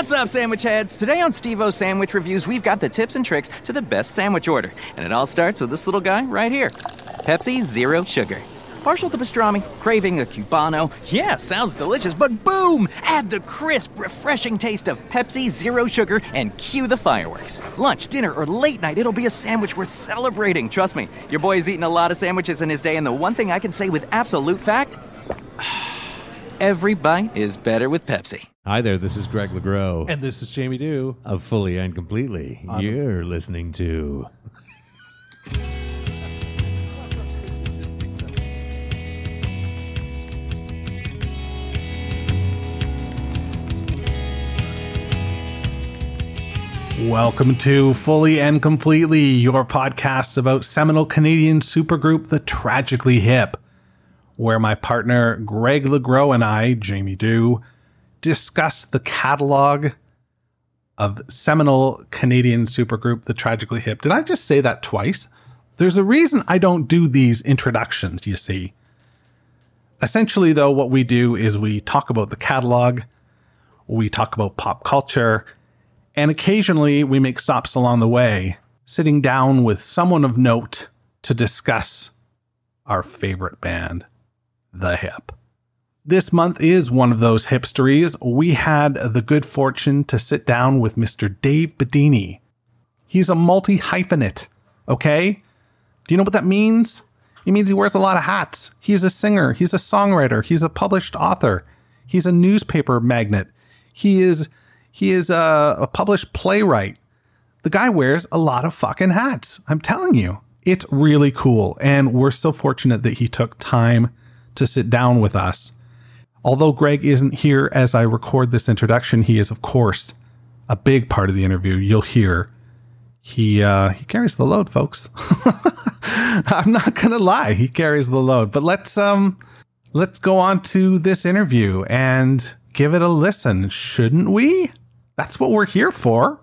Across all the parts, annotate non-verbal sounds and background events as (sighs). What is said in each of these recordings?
What's up, sandwich heads? Today on Steve O Sandwich Reviews, we've got the tips and tricks to the best sandwich order. And it all starts with this little guy right here Pepsi Zero Sugar. Partial to pastrami, craving a cubano. Yeah, sounds delicious, but boom! Add the crisp, refreshing taste of Pepsi Zero Sugar and cue the fireworks. Lunch, dinner, or late night, it'll be a sandwich worth celebrating. Trust me, your boy's eaten a lot of sandwiches in his day, and the one thing I can say with absolute fact (sighs) every bite is better with Pepsi. Hi there, this is Greg LeGros And this is Jamie Dew. of Fully and Completely. You're listening to. Welcome to Fully and Completely, your podcast about seminal Canadian supergroup The Tragically Hip, where my partner Greg LeGros and I, Jamie Dew, discuss the catalog of seminal Canadian supergroup The Tragically Hip. Did I just say that twice? There's a reason I don't do these introductions, you see. Essentially, though, what we do is we talk about the catalog, we talk about pop culture, and occasionally we make stops along the way, sitting down with someone of note to discuss our favorite band, The Hip. This month is one of those hipsteries. We had the good fortune to sit down with Mr. Dave Bidini. He's a multi hyphenate, okay? Do you know what that means? It means he wears a lot of hats. He's a singer, he's a songwriter, he's a published author, he's a newspaper magnate, he is he is a, a published playwright. The guy wears a lot of fucking hats. I'm telling you, it's really cool. And we're so fortunate that he took time to sit down with us. Although Greg isn't here as I record this introduction, he is, of course, a big part of the interview. You'll hear he uh, he carries the load, folks. (laughs) I'm not gonna lie, he carries the load. But let's um let's go on to this interview and give it a listen, shouldn't we? That's what we're here for.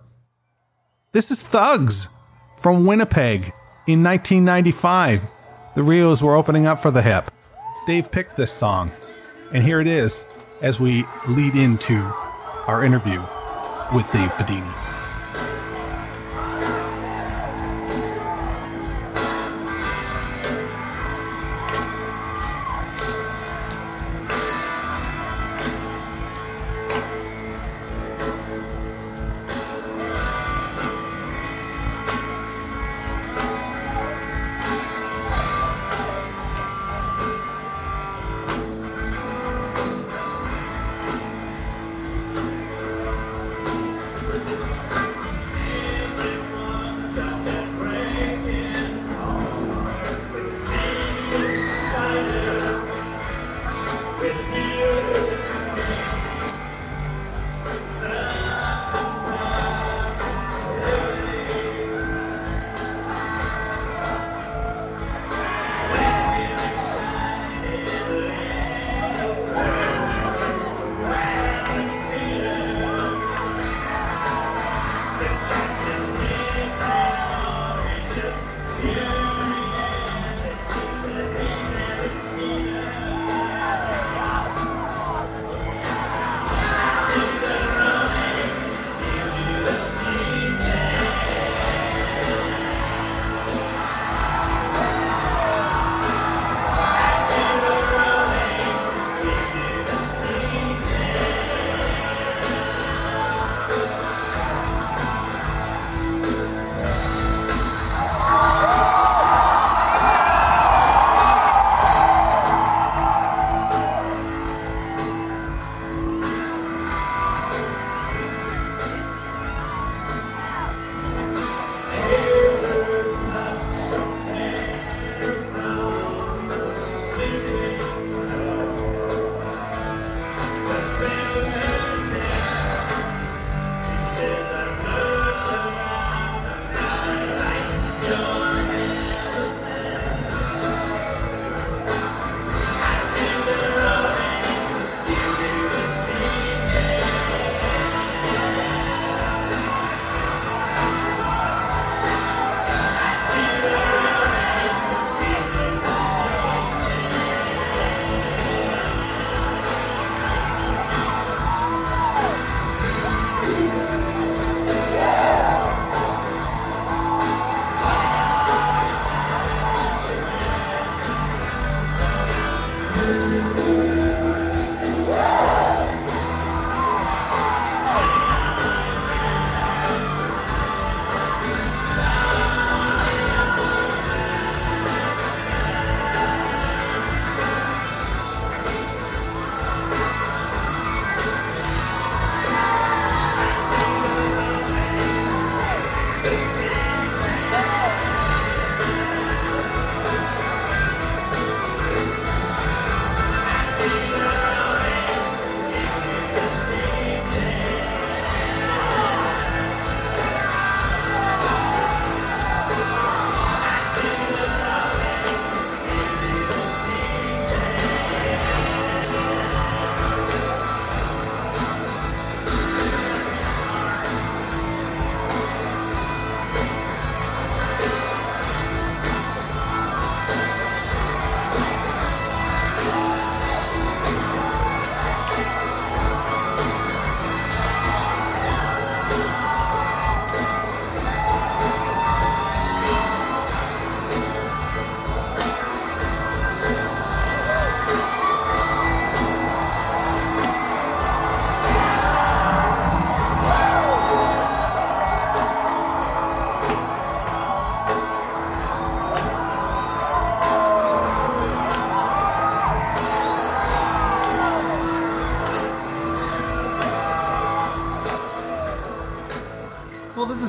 This is Thugs from Winnipeg in 1995. The Rheos were opening up for the hip. Dave picked this song, and here it is as we lead into our interview with Dave Bidini.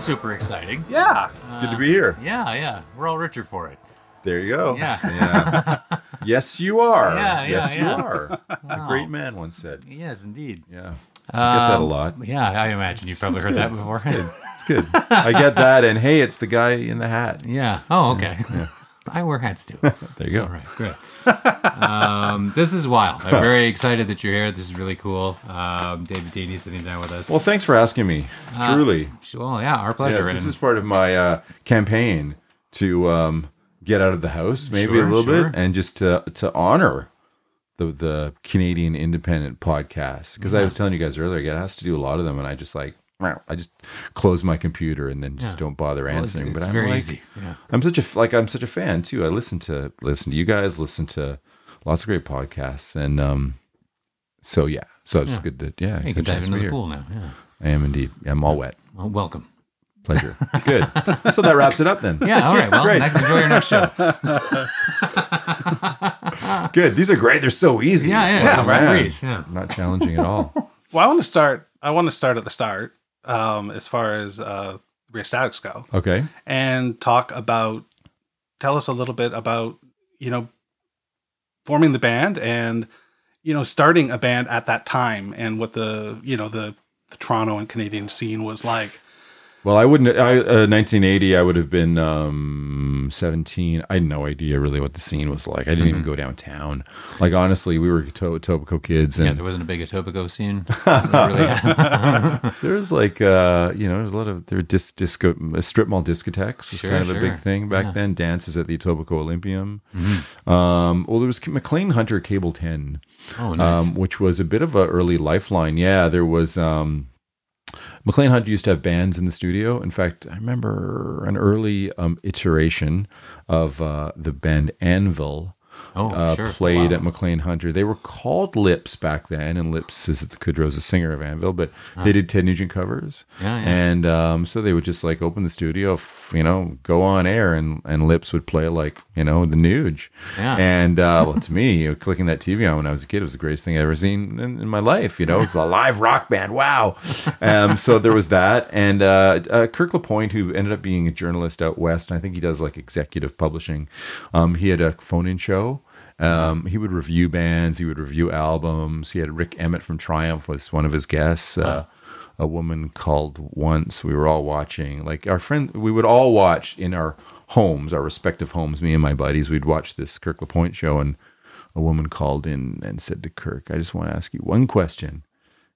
Super exciting. Yeah. It's good to be here. Yeah, yeah. We're all richer for it. There you go. Yeah. Yeah. (laughs) yes, you are. Yeah, yeah, yes, yeah. you are. A great man once said. Yes, indeed. Yeah. I get that a Um, lot. Yeah, I imagine you've probably It's heard good. that before. It's good. (laughs) I get that. And hey, it's the guy in the hat. yeah. Oh, okay. I wear hats too. (laughs) There you It's go. all right. Good. um, this is wild. I'm very excited that you're here. This is really cool. Um, David Deeney sitting down with us. Well, thanks for asking me. Truly. Well, yeah, our pleasure. Yes, this And- is part of my uh, campaign to um, get out of the house, maybe Sure, a little sure. bit, and just to to honor the the Canadian independent podcast. Because I was telling you guys earlier, I get asked to do a lot of them, and I just like I just close my computer and then just Yeah. don't bother well, it's, answering. it's but I'm very like, easy. Yeah. I'm such a like I'm such a fan too. I listen to listen to you guys, listen to lots of great podcasts, and um, so yeah, so it's Yeah. good to yeah. You good can chance dive to into the here. pool now. Yeah. I am indeed. I'm all wet. Well, welcome. Pleasure. (laughs) Good. so that wraps it up then. Yeah. All right. Well, Great. next, enjoy your next show. (laughs) Good. These are great. They're so easy. Yeah, yeah, it's a yeah. Not challenging at all. Well, I want to start. I want to start at the start, um, as far as uh, Rheostatics go, Okay. and talk about. Tell us a little bit about you know forming the band and you know starting a band at that time and what the you know the, the Toronto and Canadian scene was like. Well, I wouldn't. I, uh, 1980, I would have been um, 17. I had no idea really what the scene was like. I didn't Mm-hmm. even go downtown. Like honestly, we were to- Etobicoke kids, Yeah, and there wasn't a big Etobicoke scene. (laughs) (laughs) there was like uh, you know, there's a lot of there were dis- disco strip mall discotheques was Sure, kind of a big thing back Yeah. then. Dances at the Etobicoke Olympium. Mm-hmm. Um, well, there was Maclean Hunter Cable 10. Oh, nice. um, which was a bit of a early lifeline. Yeah, there was um, McLean Hunt used to have bands in the studio. In fact, I remember an early um, iteration of uh, the band Anvil. Oh, uh, sure. played Wow. at Maclean Hunter. They were called Lips back then, and Lips is the Kudlow's a singer of Anvil, but they did Ted Nugent covers. Yeah, yeah. And um, so they would just like open the studio, you know, go on air, and, and Lips would play like, you know, the Nuge. Yeah. And uh, well, to (laughs) me, you know, clicking that TV on when I was a kid was the greatest thing I ever seen in, in my life. You know, it's a live rock band. Wow. Um, so there was that, and uh, uh, Kirk Lapointe, who ended up being a journalist out west, and I think he does like executive publishing. Um, he had a phone-in show. Um, he would review bands. He would review albums. He had Rik Emmett from Triumph was one of his guests. Uh, a woman called once. We were all watching. Like our friend, we would all watch in our homes, our respective homes. Me and my buddies, we'd watch this Kirk Lapointe show, and a woman called in and said to Kirk, "I just want to ask you one question."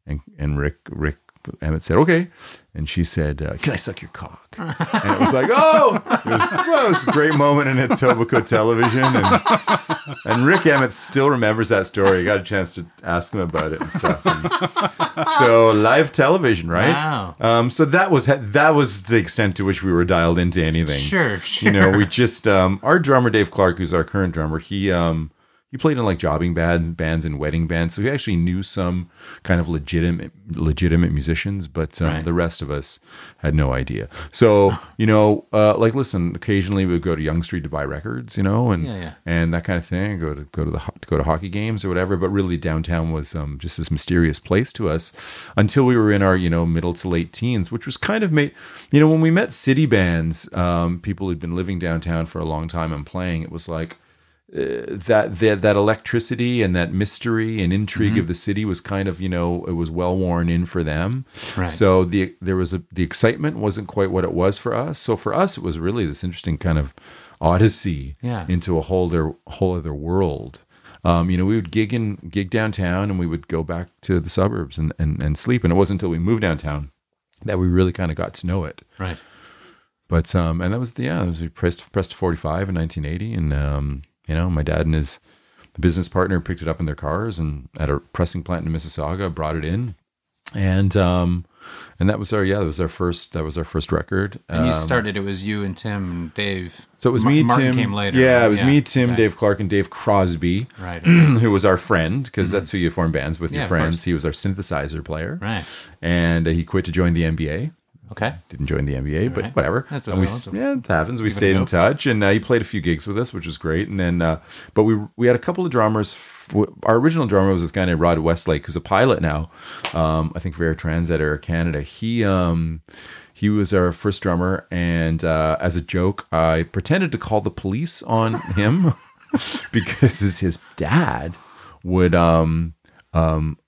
And and Rick Rick Emmett said, "Okay," and she said, uh, "Can I suck your cock?" And it was like, "Oh!" It was, well, it was a great moment in Etobicoke television, and and Rik Emmett still remembers that story. I got a chance to ask him about it and stuff. And so live television, right? Wow. Um, so that was that was the extent to which we were dialed into anything. Sure, sure. You know, we just um, our drummer Dave Clark, who's our current drummer, he um, he played in like jobbing bands, bands and wedding bands, so he actually knew some kind of legitimate legitimate musicians, but um, Right. the rest of us had no idea. So you know, uh, like listen, occasionally we would go to Yonge Street to buy records, you know, and Yeah, yeah. and that kind of thing. Go to go to the go to hockey games or whatever. But really, downtown was um, just this mysterious place to us until we were in our you know middle to late teens, which was kind of made. You know, when we met city bands, um, people who'd been living downtown for a long time and playing, it was like uh, that that that electricity and that mystery and intrigue Mm-hmm. of the city was kind of you know it was well worn in for them. Right. So the there was a the excitement wasn't quite what it was for us. So for us, it was really this interesting kind of odyssey Yeah. into a whole other whole other world. Um, you know, we would gig in gig downtown, and we would go back to the suburbs and and, and sleep. And it wasn't until we moved downtown that we really kind of got to know it. Right. But um, and that was the yeah, that was we pressed pressed forty five in nineteen eighty, and um, you know, my dad and his the business partner picked it up in their cars and at a pressing plant in Mississauga, brought it in, and um, and that was our yeah, that was our first that was our first record. And you Um, started. It was you and Tim and Dave. so it was me, Martin Tim. came later. Yeah, right? it was me, Tim. Dave Clark, and Dave Crosby, Right. (clears throat) who was our friend because that's who you form bands with Mm-hmm. Yeah, your friends. He was our synthesizer player, Right. and uh, he quit to join the NBA. Okay. didn't join the NBA, but right. whatever. That's and what we, it yeah, it happens. We a stayed in touch, and uh, he played a few gigs with us, which was great. And then, uh, but we we had a couple of drummers. Our original drummer was this guy named Rod Westlake, who's a pilot now. Um, I think for Air Transat or Air Canada. He um, he was our first drummer, and uh, as a joke, I pretended to call the police on (laughs) him (laughs) because his, dad would um um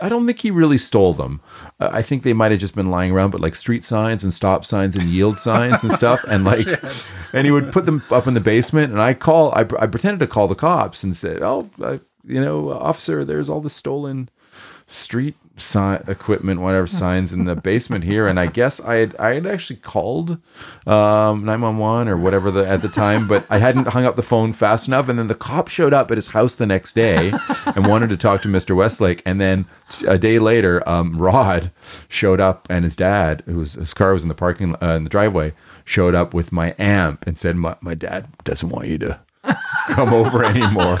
I don't think he really stole them. Uh, I think they might have just been lying around, but like street signs and stop signs and yield signs and stuff, and (laughs) like, and he would put them up in the basement. And I call, I, I pretended to call the cops and said, "Oh, I, you know, officer, there's all the stolen street sign equipment, whatever signs in the basement here." And I (laughs) guess I had I had actually called um 911 or whatever the, at the time, but I hadn't hung up the phone fast enough. And then the cop showed up at his house the next day and wanted to talk to Mr. Westlake. And then a day later, um, Rod showed up, and his dad, who was his car was in the parking uh, in the driveway, showed up with my amp and said, "My, my dad doesn't want you to." Come over anymore. (laughs)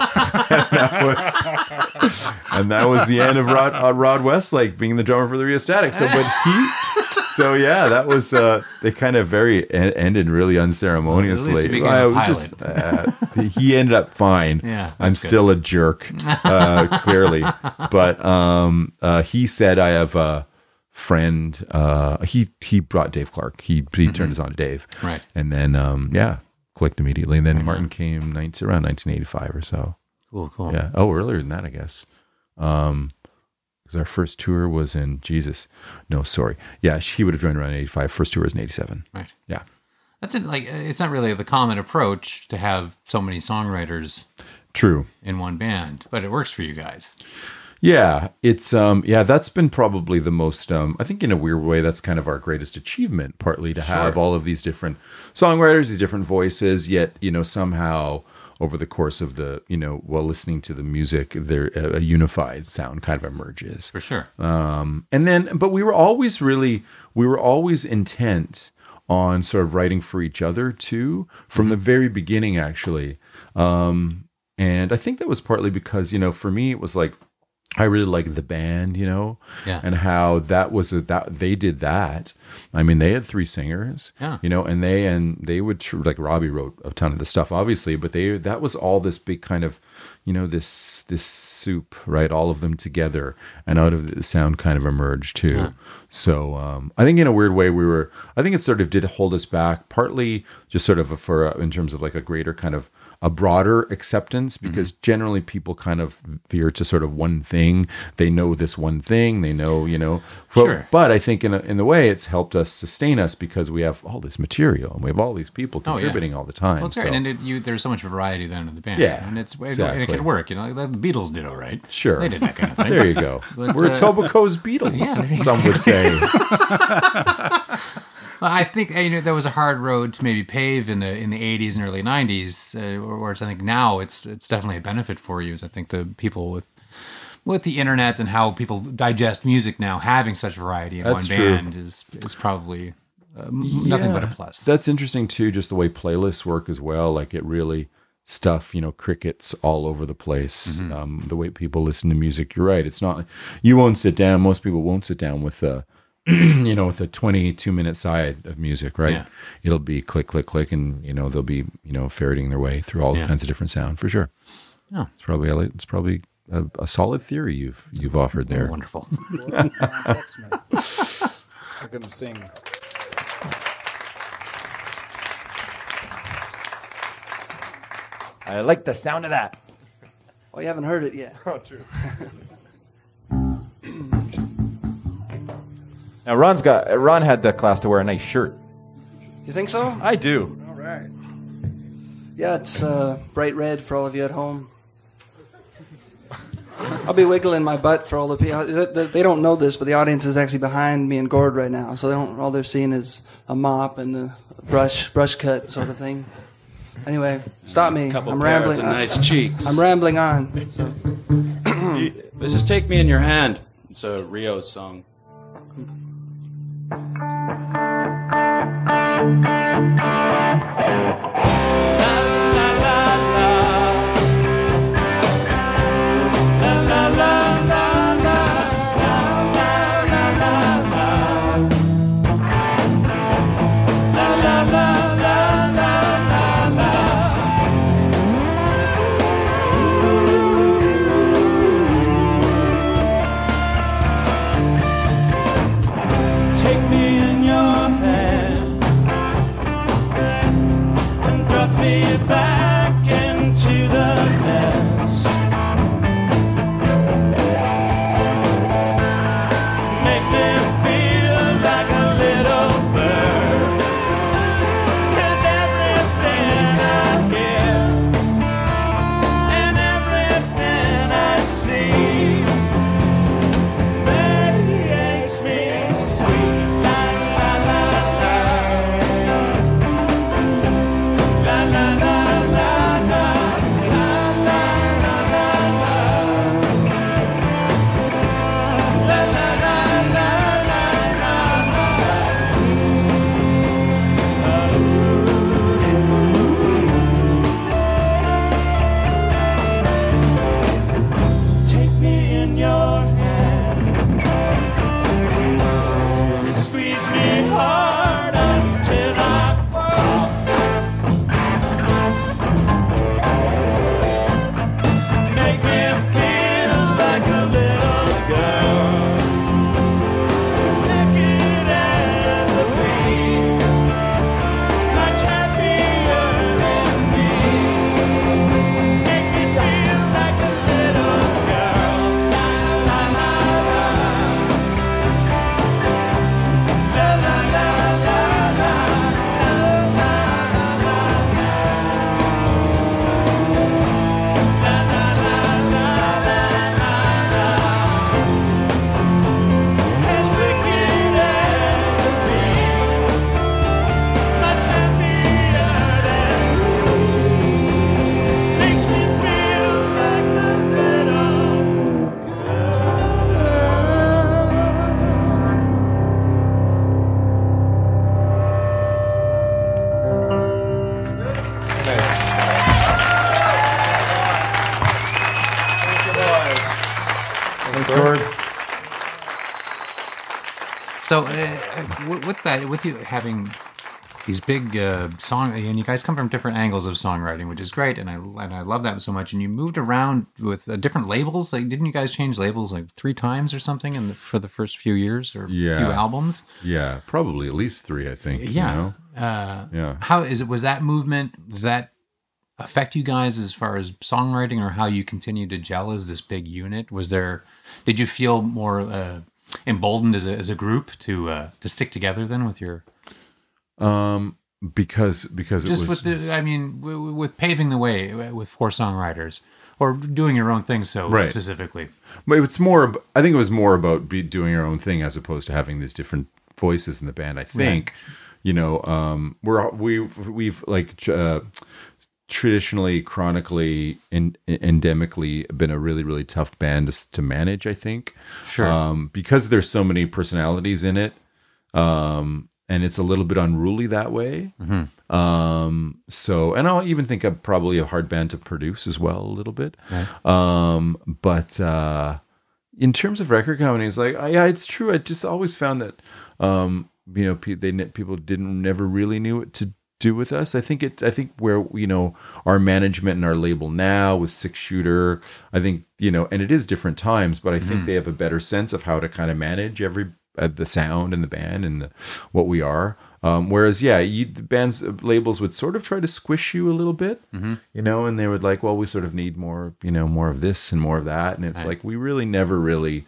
and that was and that was the end of Rod uh, Rod Westlake being the drummer for the Rheostatic. So, but he, so yeah, that was uh, they kind of very en- ended really unceremoniously. Well, at least he I was just, uh, he ended up fine. Yeah, I'm good. still a jerk, uh, clearly, but um, uh, he said I have a friend. Uh, he he brought Dave Clark. He he turned us on to Dave, Mm-hmm. Right. and then um, yeah, clicked immediately. And then Martin came 19, around 1985 or so. Cool, cool. Yeah. Oh, earlier than that, I guess. Um, because our first tour was in Jesus. No, sorry. Yeah, he would have joined around 85. First tour was in 87. Right. Yeah. That's it. Like, it's not really the common approach to have so many songwriters True. in one band, but it works for you guys. Yeah, it's um yeah, that's been probably the most um I think in a weird way that's kind of our greatest achievement partly to have all of these different songwriters, these different voices, yet, you know, somehow over the course of the, you know, while listening to the music, there a, a unified sound kind of emerges. For sure. Um, and then, but we were always really, we were always intent on sort of writing for each other too, from the very beginning, actually. Um, and I think that was partly because, you know, for me, it was like, I really like the band, you know, Yeah. and how that was a, that they did that. I mean, they had three singers, Yeah. you know, and they and they would tr- like Robbie wrote a ton of the stuff, obviously, but they that was all this big kind of, you know, this this soup, right? All of them together, and out of the sound kind of emerged too. So um, I think in a weird way, we were. I think it sort of did hold us back, partly just sort of for uh, in terms of like a greater kind of a broader acceptance because generally people kind of veer to sort of one thing. They know this one thing. They know, you know. But, Sure. but I think in a, in the way it's helped us sustain us because we have all this material and we have all these people Oh, yeah. contributing all the time. Well, it's so- right, and it, you, there's so much variety then in the band. Yeah, and it's and it can work. You know, the Beatles did all right. Sure. they did that kind of (laughs) thing. there you go. But, We're uh, Etobicoke's Beatles. (laughs) yeah. Some would say. (laughs) I think you know that was a hard road to maybe pave in the in the 80s and early 90s. Uh, whereas I think now it's it's definitely a benefit for you. I think the people with with the internet and how people digest music now, having such variety in That's one true. band is is probably uh, nothing but a plus. That's interesting too, just the way playlists work as well. Like it really stuff, you know, crickets all over the place. Mm-hmm. Um, the way people listen to music, you're right. It's not you won't sit down. Most people won't sit down with a (clears throat) you know with a 22 minute side of music, right? Yeah. It'll be click, click, click, and you know they'll be you know ferreting their way through all Yeah. kinds of different sound for sure. Yeah. It's probably a- it's probably a, a solid theory you've you've offered there. Wonderful. (laughs) We're gonna sing. I like the sound of that. Oh, you haven't heard it yet. Oh, true. (laughs) Now Ron's got Ron had the class to wear a nice shirt. You think so? I do. All right. Yeah, it's uh, bright red for all of you at home. (laughs) I'll be wiggling my butt for all the people. They- They they don't know this, but the audience is actually behind me and Gord right now, so they don't. All they're seeing is a mop and a brush, brush cut sort of thing. Anyway, stop me. couple I'm rambling. and nice cheeks. I'm rambling on. So. This is "Take Me in Your Hand." It's a Rheo song. Take So uh, with with that, with you having these big uh, song, and you guys come from different angles of songwriting, which is great, and I and I love that so much. And you moved around with uh, different labels. Like, didn't you guys change labels like three times or something in the, for the first few years or Yeah. few albums? Yeah, probably at least three. I think. you Yeah. know? Uh, Yeah. How is it? Was that movement that affect you guys as far as songwriting, or how you continue to gel as this big unit? Was there? Did you feel more uh, emboldened as a as a group to uh, to stick together then with your Um, because because just it was, with the? I mean, w- with paving the way with four songwriters or doing your own thing so Right. specifically. But it's more. I think it was more about be doing your own thing as opposed to having these different voices in the band. I think, you know, um, we're we we've like uh, traditionally, chronically, and endemically been a really really tough band to, to manage. I think, Sure. um, because there's so many personalities in it. Um, and it's a little bit unruly that way. Um, so, and I'll even think of probably a hard band to produce as well, a little bit. Um, but uh, in terms of record companies, like uh, yeah, it's true. I just always found that um, you know pe- they people didn't never really knew what to do with us. I think it. I think where you know our management and our label now with Six Shooter. I think you know, and it is different times, but I think they have a better sense of how to kind of manage every uh, the sound and the band and the, what we are. Um, whereas, yeah, you, the band's uh, labels would sort of try to squish you a little bit, you know, and they would like, well, we sort of need more, you know, more of this and more of that, and it's like we really never really.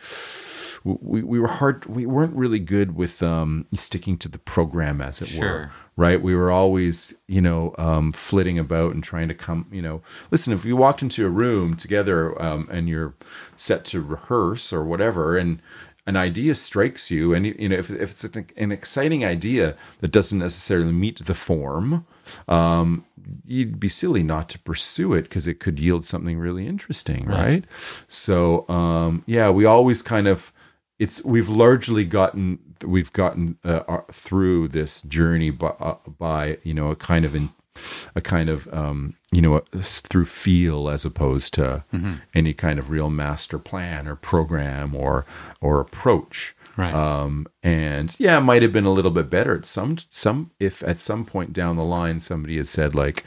We, we were hard. We weren't really good with um, sticking to the program, as it were Sure. Right? We were always, you know, um, flitting about and trying to come, you know, listen, if you walked into a room together um, and you're set to rehearse or whatever, and an idea strikes you, and, you, you know, if, if it's an, an exciting idea that doesn't necessarily meet the form, um, you'd be silly not to pursue it because it could yield something really interesting, right? So, um, yeah, we always kind of, it's we've largely gotten we've gotten uh, through this journey by, uh, by you know a kind of in, a kind of um, you know a, through feel as opposed to any kind of real master plan or program or or approach. Right. um, and yeah, it might have been a little bit better. At some some if at some point down the line somebody had said like,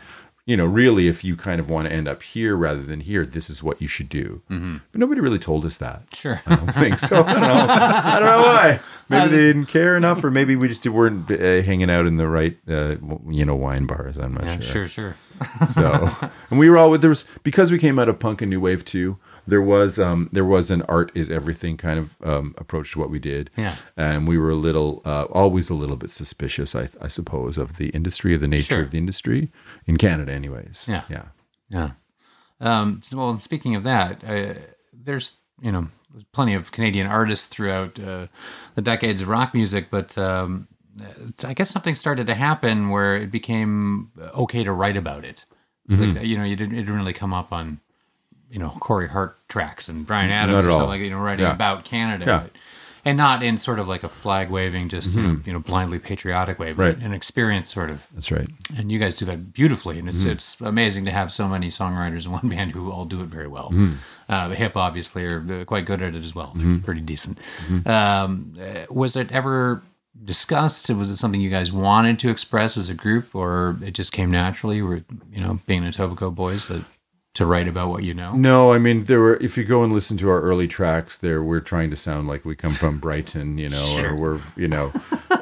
you know, really if you kind of want to end up here rather than here, this is what you should do. But nobody really told us that. Sure. I don't think so. I don't know. I don't know why. (laughs) Maybe they didn't care enough, or maybe we just weren't uh, hanging out in the right, uh, you know, wine bars. I'm not yeah, sure. sure, sure. So, and we were all there was because we came out of punk and new wave too. There was um there was an art is everything kind of um approach to what we did. Yeah. and we were a little uh, always a little bit suspicious, I I suppose, of the industry of the nature Sure. of the industry in Canada, anyways. Yeah. yeah. Yeah. Um, so, well, speaking of that, uh, there's you know plenty of Canadian artists throughout uh, the decades of rock music, but um, I guess something started to happen where it became okay to write about it. Like, you know, you didn't it didn't really come up on you know Corey Hart tracks and Bryan Adams or something like you know writing Yeah. about Canada. Yeah. But, and not in sort of like a flag waving, just you, know, you know, blindly patriotic way, but Right. an experience sort of That's right. and you guys do that beautifully and it's Mm-hmm. it's amazing to have so many songwriters in one (laughs) band who all do it very well Mm-hmm. uh, the hip obviously are uh, quite good at it as well they're pretty decent um, uh, was it ever discussed was it something you guys wanted to express as a group or it just came naturally were you know being the Etobicoke boys to, to write about what you know No, I mean there were. If you go and listen to our early tracks, there we're trying to sound like we come from Brighton, you know, Sure. or we're, you know,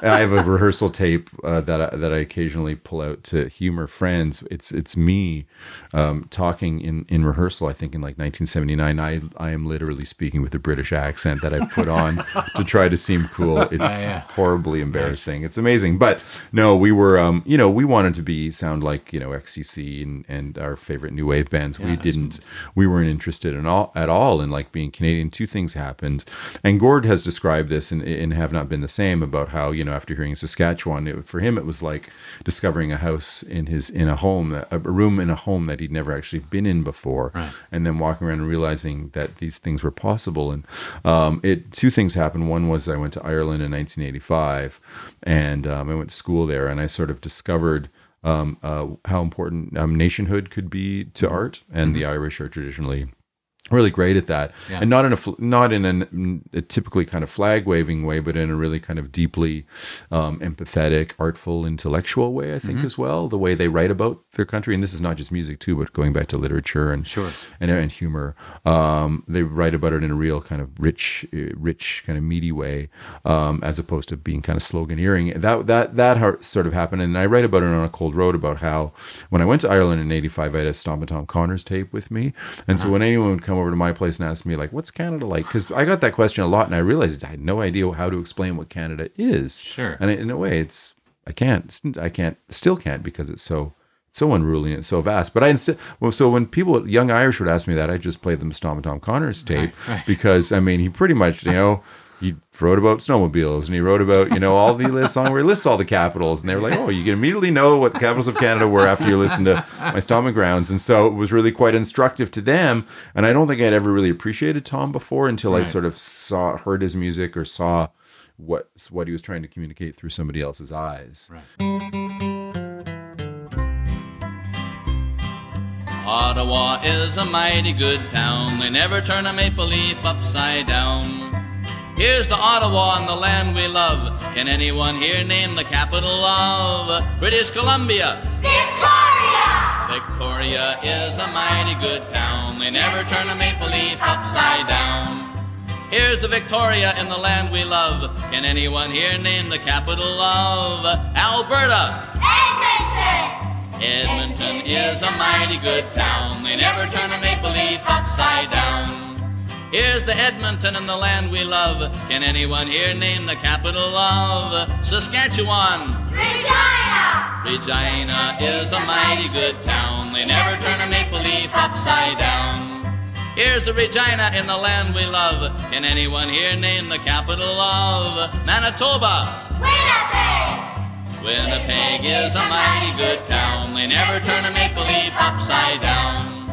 I have a rehearsal tape uh, that I, that I occasionally pull out to humor friends. It's it's me um, talking in in rehearsal. I think in like 1979. I I am literally speaking with a British accent that I put on to try to seem cool. (laughs) It's yeah. horribly embarrassing. It's amazing, but no, we were, um, you know, we wanted to be sound like you know XTC and and our favorite new wave bands. We didn't, we weren't interested in all at all in like being Canadian. Two things happened, and Gord has described this in, in Have Not Been the Same about how you know after hearing Saskatchewan, it, for him it was like discovering a house in his in a home, a room in a home that he'd never actually been in before, and then walking around and realizing that these things were possible. And um, it two things happened. One was I went to Ireland in 1985, and um, I went to school there, and I sort of discovered um, uh, how important um, nationhood could be to art, and the Irish are traditionally really great at that. Yeah. and not in a not in an, a typically kind of flag waving way but in a really kind of deeply um, empathetic artful intellectual way i Mm-hmm. think as well the way they write about their country. And this is not just music too but going back to literature and Sure. and, and humor. Um, they write about it in a real kind of rich uh, rich kind of meaty way um, as opposed to being kind of sloganeering. That that that sort of happened. And i write about it on a cold road about how when i went to ireland in 85 i had a Stompin' Tom Connors tape with me. And so when anyone would come over to my place and ask me like what's canada like because i got that question a lot and i realized i had no idea how to explain what canada is Sure. and in a way it's i can't i can't still can't because it's so so unruly and it's so vast. But I instead, well, so when people, young Irish would ask me that, I just played them Stompin' Tom Connors tape right. because I mean, he pretty much, you know, he wrote about snowmobiles and he wrote about, you know, all the list song where he lists all the capitals. And they were like, oh, you can immediately know what the capitals of Canada were after you listen to my Stomping Grounds. And so it was really quite instructive to them. And I don't think I'd ever really appreciated Tom before until I sort of saw, heard his music or saw what what he was trying to communicate through somebody else's eyes. right. Ottawa is a mighty good town. They never turn a maple leaf upside down. Here's to Ottawa and the land we love. Can anyone here name the capital of British Columbia? Victoria! Victoria is a mighty good town. They never turn a maple leaf upside down. Here's the Victoria in the land we love. Can anyone here name the capital of Alberta? Edmonton Edmonton is a mighty good town. They never turn a maple leaf upside down. Here's the Edmonton in the land we love. Can anyone here name the capital of Saskatchewan? Regina! Regina is a mighty good town. They never turn a maple leaf upside down. Here's the Regina in the land we love. Can anyone here name the capital of Manitoba? Winnipeg! Winnipeg is a mighty good town. They never turn a maple leaf upside down.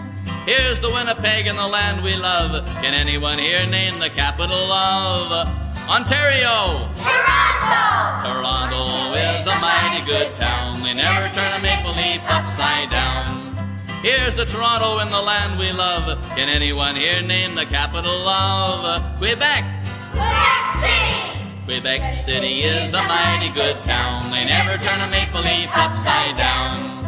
Here's the Winnipeg in the land we love. Can anyone here name the capital of Ontario? Toronto! Toronto is a mighty good town. They never turn a maple leaf upside down. Here's the Toronto in the land we love. Can anyone here name the capital of Quebec? Quebec City Quebec City is a mighty good town. They never turn a maple leaf upside down.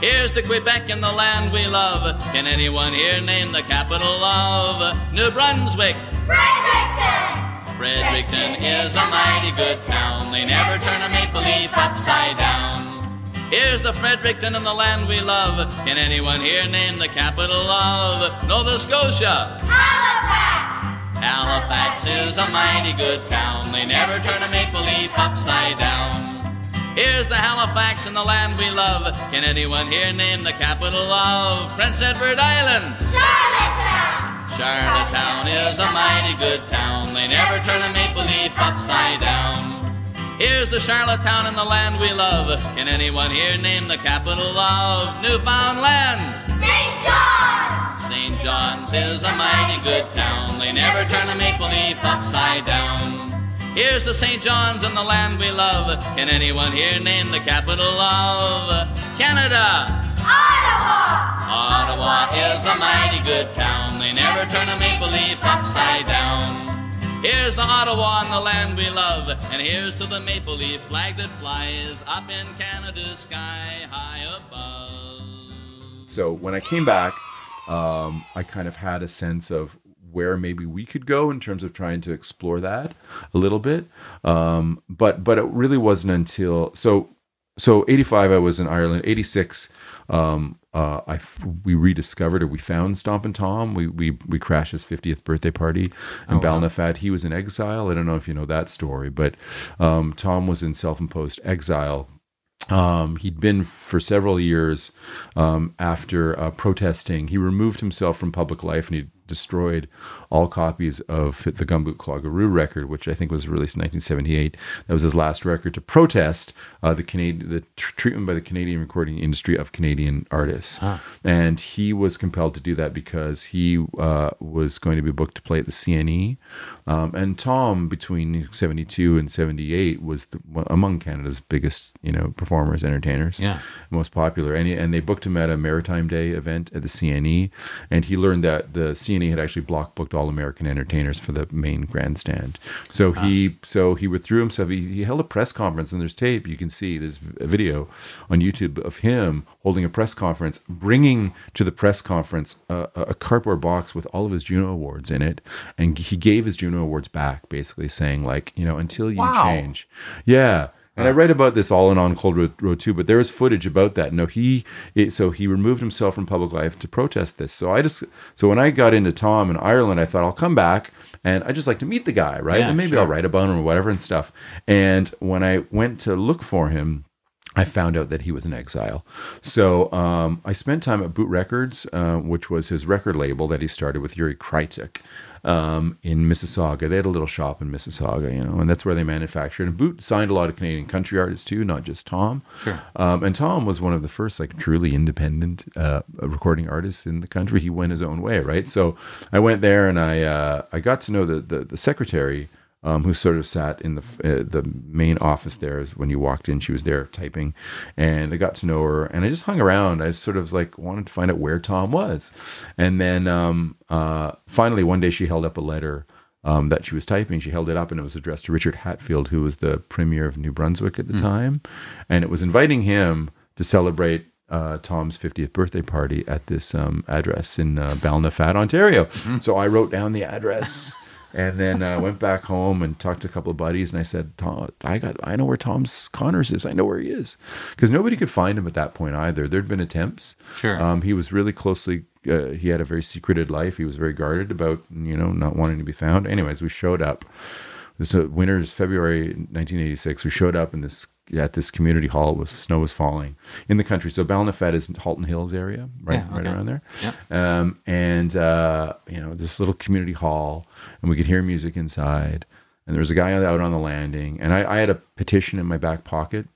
Here's the Quebec in the land we love. Can anyone here name the capital of New Brunswick? Fredericton! Fredericton is a mighty good town. They never turn a maple leaf upside down. Here's the Fredericton in the land we love. Can anyone here name the capital of Nova Scotia? Halifax! Halifax is a mighty good town. They never turn a maple leaf upside down. Here's the Halifax in the land we love. Can anyone here name the capital of Prince Edward Island? Charlottetown! Charlottetown is a mighty good town. They never turn a maple leaf upside down. Here's the Charlottetown in the land we love. Can anyone here name the capital of Newfoundland? St. John's! St. John's is a mighty good town. They never turn a maple leaf upside down. Here's the St. John's and the land we love. Can anyone here name the capital of Canada? Ottawa! Ottawa is a mighty good town. They never turn a maple leaf upside down. Here's the Ottawa and the land we love, and here's to the maple leaf flag that flies up in Canada's sky high above. So when I came back, um, I kind of had a sense of where maybe we could go in terms of trying to explore that a little bit. Um, but but it really wasn't until so so 85 I was in Ireland. 86 um, uh, I we rediscovered or we found Stompin' Tom. We we we crashed his 50th birthday party in Ballinafad. He was in exile. I don't know if you know that story, but um, Tom was in self-imposed exile um, he'd been for several years um, after uh, protesting. He removed himself from public life and he destroyed all copies of the Gumboot Clogaroo record, which I think was released in 1978. That was his last record to protest uh, the Canadian the tr- treatment by the Canadian recording industry of Canadian artists. And he was compelled to do that because he uh, was going to be booked to play at the CNE. Um, and Tom, between 72 and 78, was the, among Canada's biggest, you know, performers, entertainers Yeah. most popular. And, he, and they booked him at a Maritime Day event at the CNE. And he learned that the CNE had actually block booked all American entertainers for the main grandstand. So he ah. so he withdrew himself. He, he held a press conference, and there's tape you can see. There's a video on YouTube of him holding a press conference, bringing to the press conference a, a cardboard box with all of his Juno awards in it, and he gave his Juno awards back, basically saying like, you know, until you Wow. change, yeah. And I read about this all in on Cold Road, Road 2, but there is footage about that. No, he it, so he removed himself from public life to protest this. So I just so when I got into Tom in Ireland, I thought I'll come back and I just like to meet the guy, right? Yeah, and maybe sure. I'll write about him or whatever and stuff. And when I went to look for him, I found out that he was in exile. So um, I spent time at Boot Records, uh, which was his record label that he started with Jury Krytiuk um, in Mississauga. They had a little shop in Mississauga, you know, and that's where they manufactured. And Boot signed a lot of Canadian country artists too, not just Tom. Sure. Um, and Tom was one of the first, like, truly independent uh, recording artists in the country. He went his own way, right? So I went there and I uh, I got to know the the, the secretary um, who sort of sat in the uh, the main office there. When you walked in, she was there typing, and I got to know her, and I just hung around. I sort of like wanted to find out where Tom was, and then um, uh, finally one day she held up a letter. Um, that she was typing, she held it up, and it was addressed to Richard Hatfield, who was the premier of New Brunswick at the time, and it was inviting him to celebrate uh, Tom's 50th birthday party at this um, address in uh, Ballinafad, Ontario. So I wrote down the address and then uh, went back home and talked to a couple of buddies. And I said, Tom, I got, I know where Tom's Connors is. I know where he is because nobody could find him at that point either. There'd been attempts. Sure. Um, he was really closely. Uh, he had a very secreted life. He was very guarded about, you know, not wanting to be found. Anyways, we showed up. This uh, winter's February 1986. We showed up in this at this community hall. It was snow was falling in the country. So Ballinafad is Halton Hills area, right, Yeah, right around there. Yep. Um, and uh, you know, this little community hall, and we could hear music inside. And there was a guy out on the landing, and I, I had a petition in my back pocket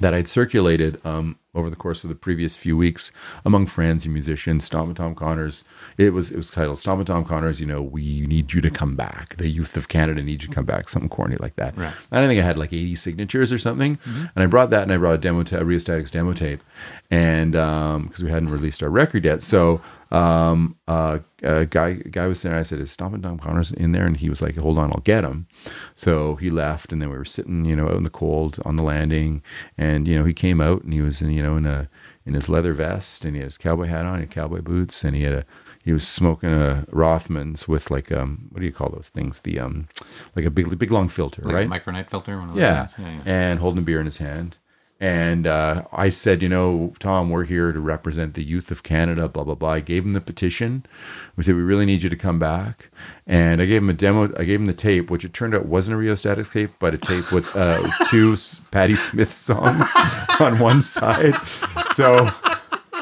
that I'd circulated um, over the course of the previous few weeks among friends and musicians. Stompin' Tom Connors. It was it was titled "Stompin' Tom Connors." You know, we need you to come back. The youth of Canada need you to come back. Something corny like that. Right. I don't think I had like 80 signatures or something. And I brought that and I brought a demo, ta- a Rheostatics demo tape. And because we hadn't released our record yet. So um, uh, a guy, guy was there. I said, Is Stompin' Tom Connors in there? And he was like, Hold on, I'll get him. So he left. And then we were sitting, you know, out in the cold on the landing. And, you know, he came out and he was, in, you know, in a, in his leather vest and he had his cowboy hat on and cowboy boots. And he had a, he was smoking a Rothmans with like um what do you call those things the um like a big big long filter Like right micronite filter. One of those yeah. yeah, yeah. and holding a beer in his hand. And uh, I said, you know, Tom, we're here to represent the youth of Canada, blah, blah, blah. I gave him the petition. We said, we really need you to come back. And I gave him a demo. I gave him the tape, which it turned out wasn't a Rheostatics tape, but a tape with uh, two Patti Smith songs (laughs) on one side. So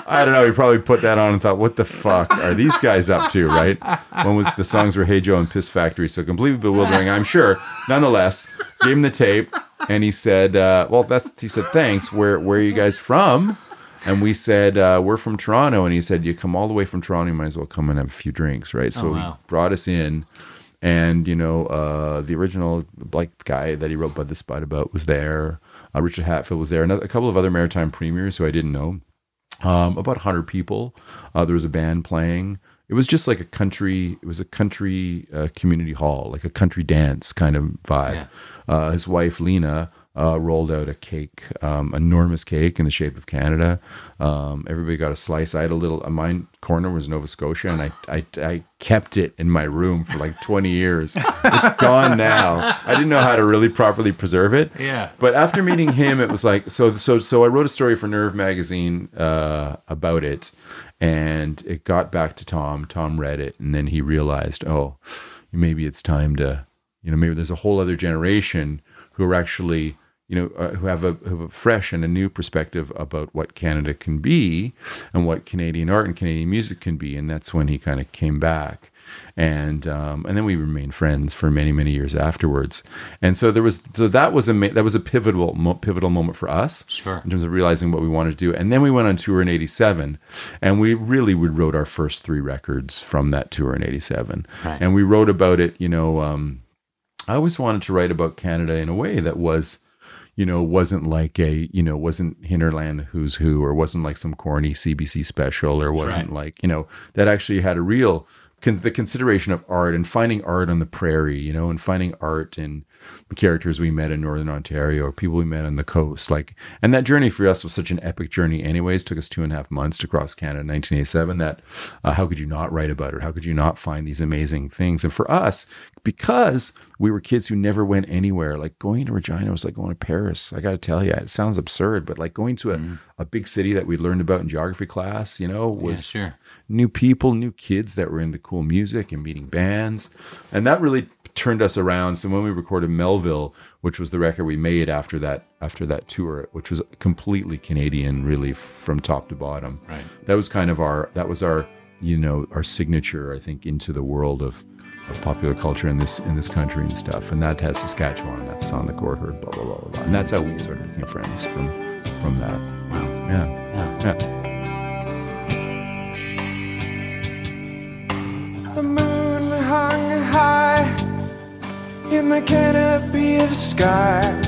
I don't know. He probably put that on and thought, "What the fuck are these guys up to?" Right? When was the songs were "Hey Joe" and "Piss Factory," so completely bewildering. I'm sure. Nonetheless, gave him the tape, and he said, uh, "Well, that's." He said, "Thanks. Where Where are you guys from?" And we said, uh, "We're from Toronto." And he said, "You come all the way from Toronto. You might as well come and have a few drinks, right?" So Oh, wow. he brought us in. And you know, uh, the original like guy that he wrote "Bud the Spud" about was there. Uh, Richard Hatfield was there. Another, a couple of other maritime premiers who I didn't know um, about 100 people. Uh, there was a band playing. It was just like a country. It was a country uh, community hall, like a country dance kind of vibe. Uh, his wife Lena uh, rolled out a cake, um, enormous cake in the shape of Canada. Um, everybody got a slice. I had a little. Uh, mine corner was Nova Scotia, and I, I I kept it in my room for like 20 years. It's gone now. I didn't know how to really properly preserve it. Yeah. But after meeting him, it was like so. So so I wrote a story for Nerve magazine uh, about it, and it got back to Tom. Tom read it, and then he realized, oh, maybe it's time to, you know, maybe there's a whole other generation who are actually, you know, uh, who have a, who have a fresh and a new perspective about what Canada can be and what Canadian art and Canadian music can be, and that's when he kind of came back and um, and then we remained friends for many many years afterwards. And so there was so that was a that was a pivotal mo- pivotal moment for us, Sure. in terms of realizing what we wanted to do. And then we went on tour in '87, and we really we wrote our first three records from that tour in '87, Right. and we wrote about it. You know, um, I always wanted to write about Canada in a way that was you know, wasn't like a, you know, wasn't Hinterland Who's Who or wasn't like some corny CBC special or wasn't right. like, you know, that actually had a real con- the consideration of art and finding art on the prairie, you know, and finding art in characters we met in Northern Ontario or people we met on the coast. Like, and that journey for us was such an epic journey, anyways. Took us two and a half months to cross Canada in 1987. That uh, how could you not write about it? How could you not find these amazing things? And for us, because we were kids who never went anywhere, like going to Regina was like going to Paris. I got to tell you, it sounds absurd, but like going to a, mm. a big city that we learned about in geography class, you know, Yeah, was sure. new people, new kids that were into cool music and meeting bands. And that really turned us around. So when we recorded Melville, which was the record we made after that after that tour, which was completely Canadian, really from top to bottom. Right. That was kind of our that was our you know our signature, I think, into the world of popular culture in this in this country and stuff. And that has Saskatchewan, that's on the Gorherd, blah blah blah blah blah. And that's how we sort of became friends from from that. Wow. Yeah. Yeah. The moon hung high in the canopy of sky.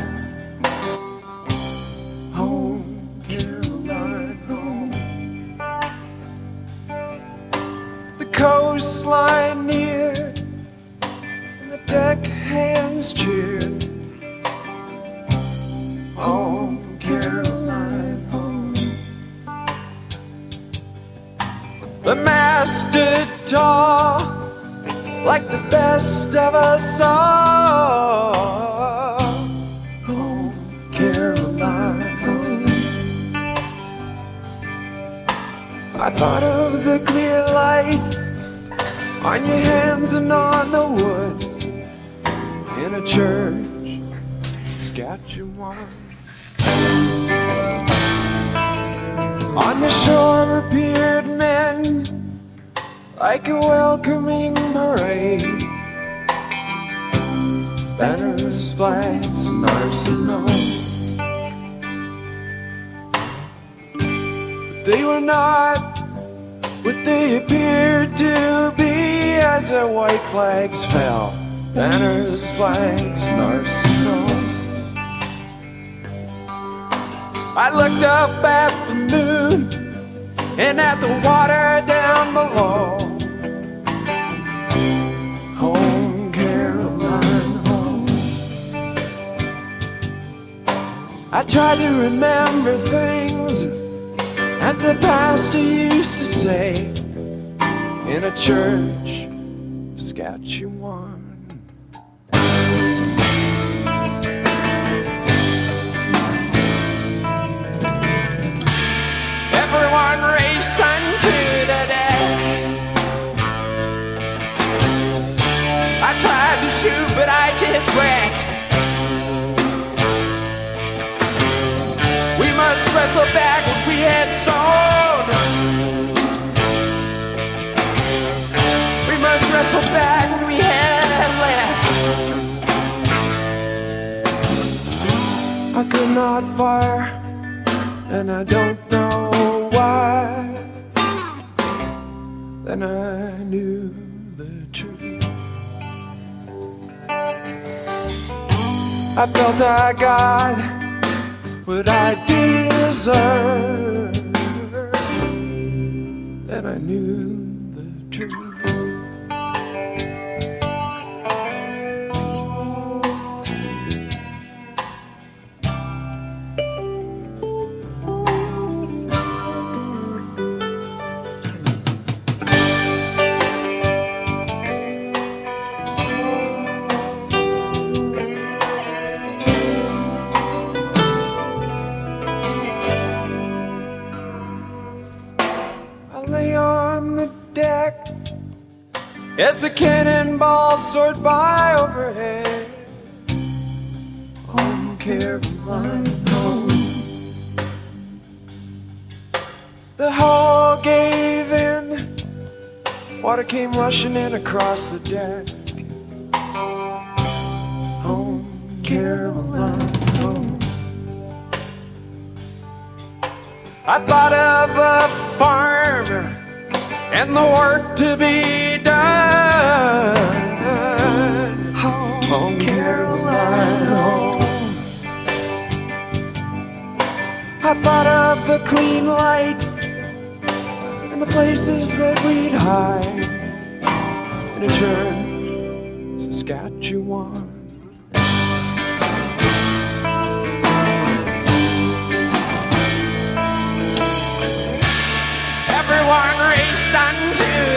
I knew the truth. I felt I got what I deserved. Then I knew as the cannonballs soared by overhead. Home, Caroline, home. The hull gave in, water came rushing in across the deck. Home, Caroline, home. I thought of a farm and the work to be done. Home, home. I thought of the clean light and the places that we'd hide. in a church, Saskatchewan.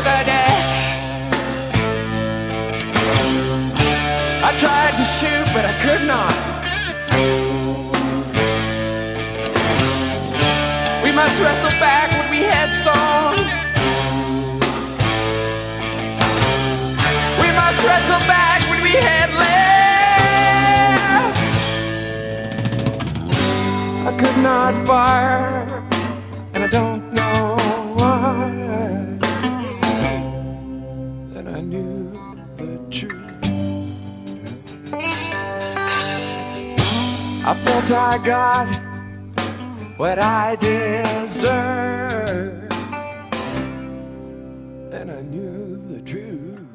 The. I tried to shoot, but I could not. We must wrestle back what we had song. We must wrestle back what we had left. I could not fire, and I don't I felt I got what I deserve. And I knew the truth.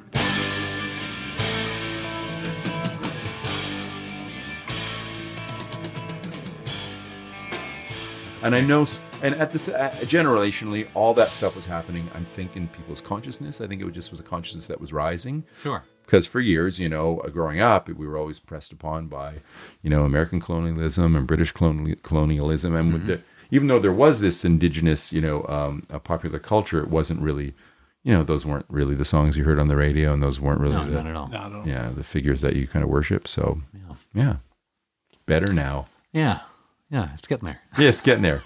And I know, and at this uh, generationally, all that stuff was happening. I'm thinking people's consciousness. I think it was just was a consciousness that was rising. Sure. Because for years, you know, uh, growing up, we were always pressed upon by, you know, American colonialism and British coloni- colonialism, and with the, even though there was this indigenous, you know, um, a popular culture, it wasn't really, you know, those weren't really the songs you heard on the radio, and those weren't really No, the, not at all. Not at all. Yeah, the figures that you kind of worship. So, yeah, better now. Yeah. Yeah. It's getting there. Yeah, it's getting there.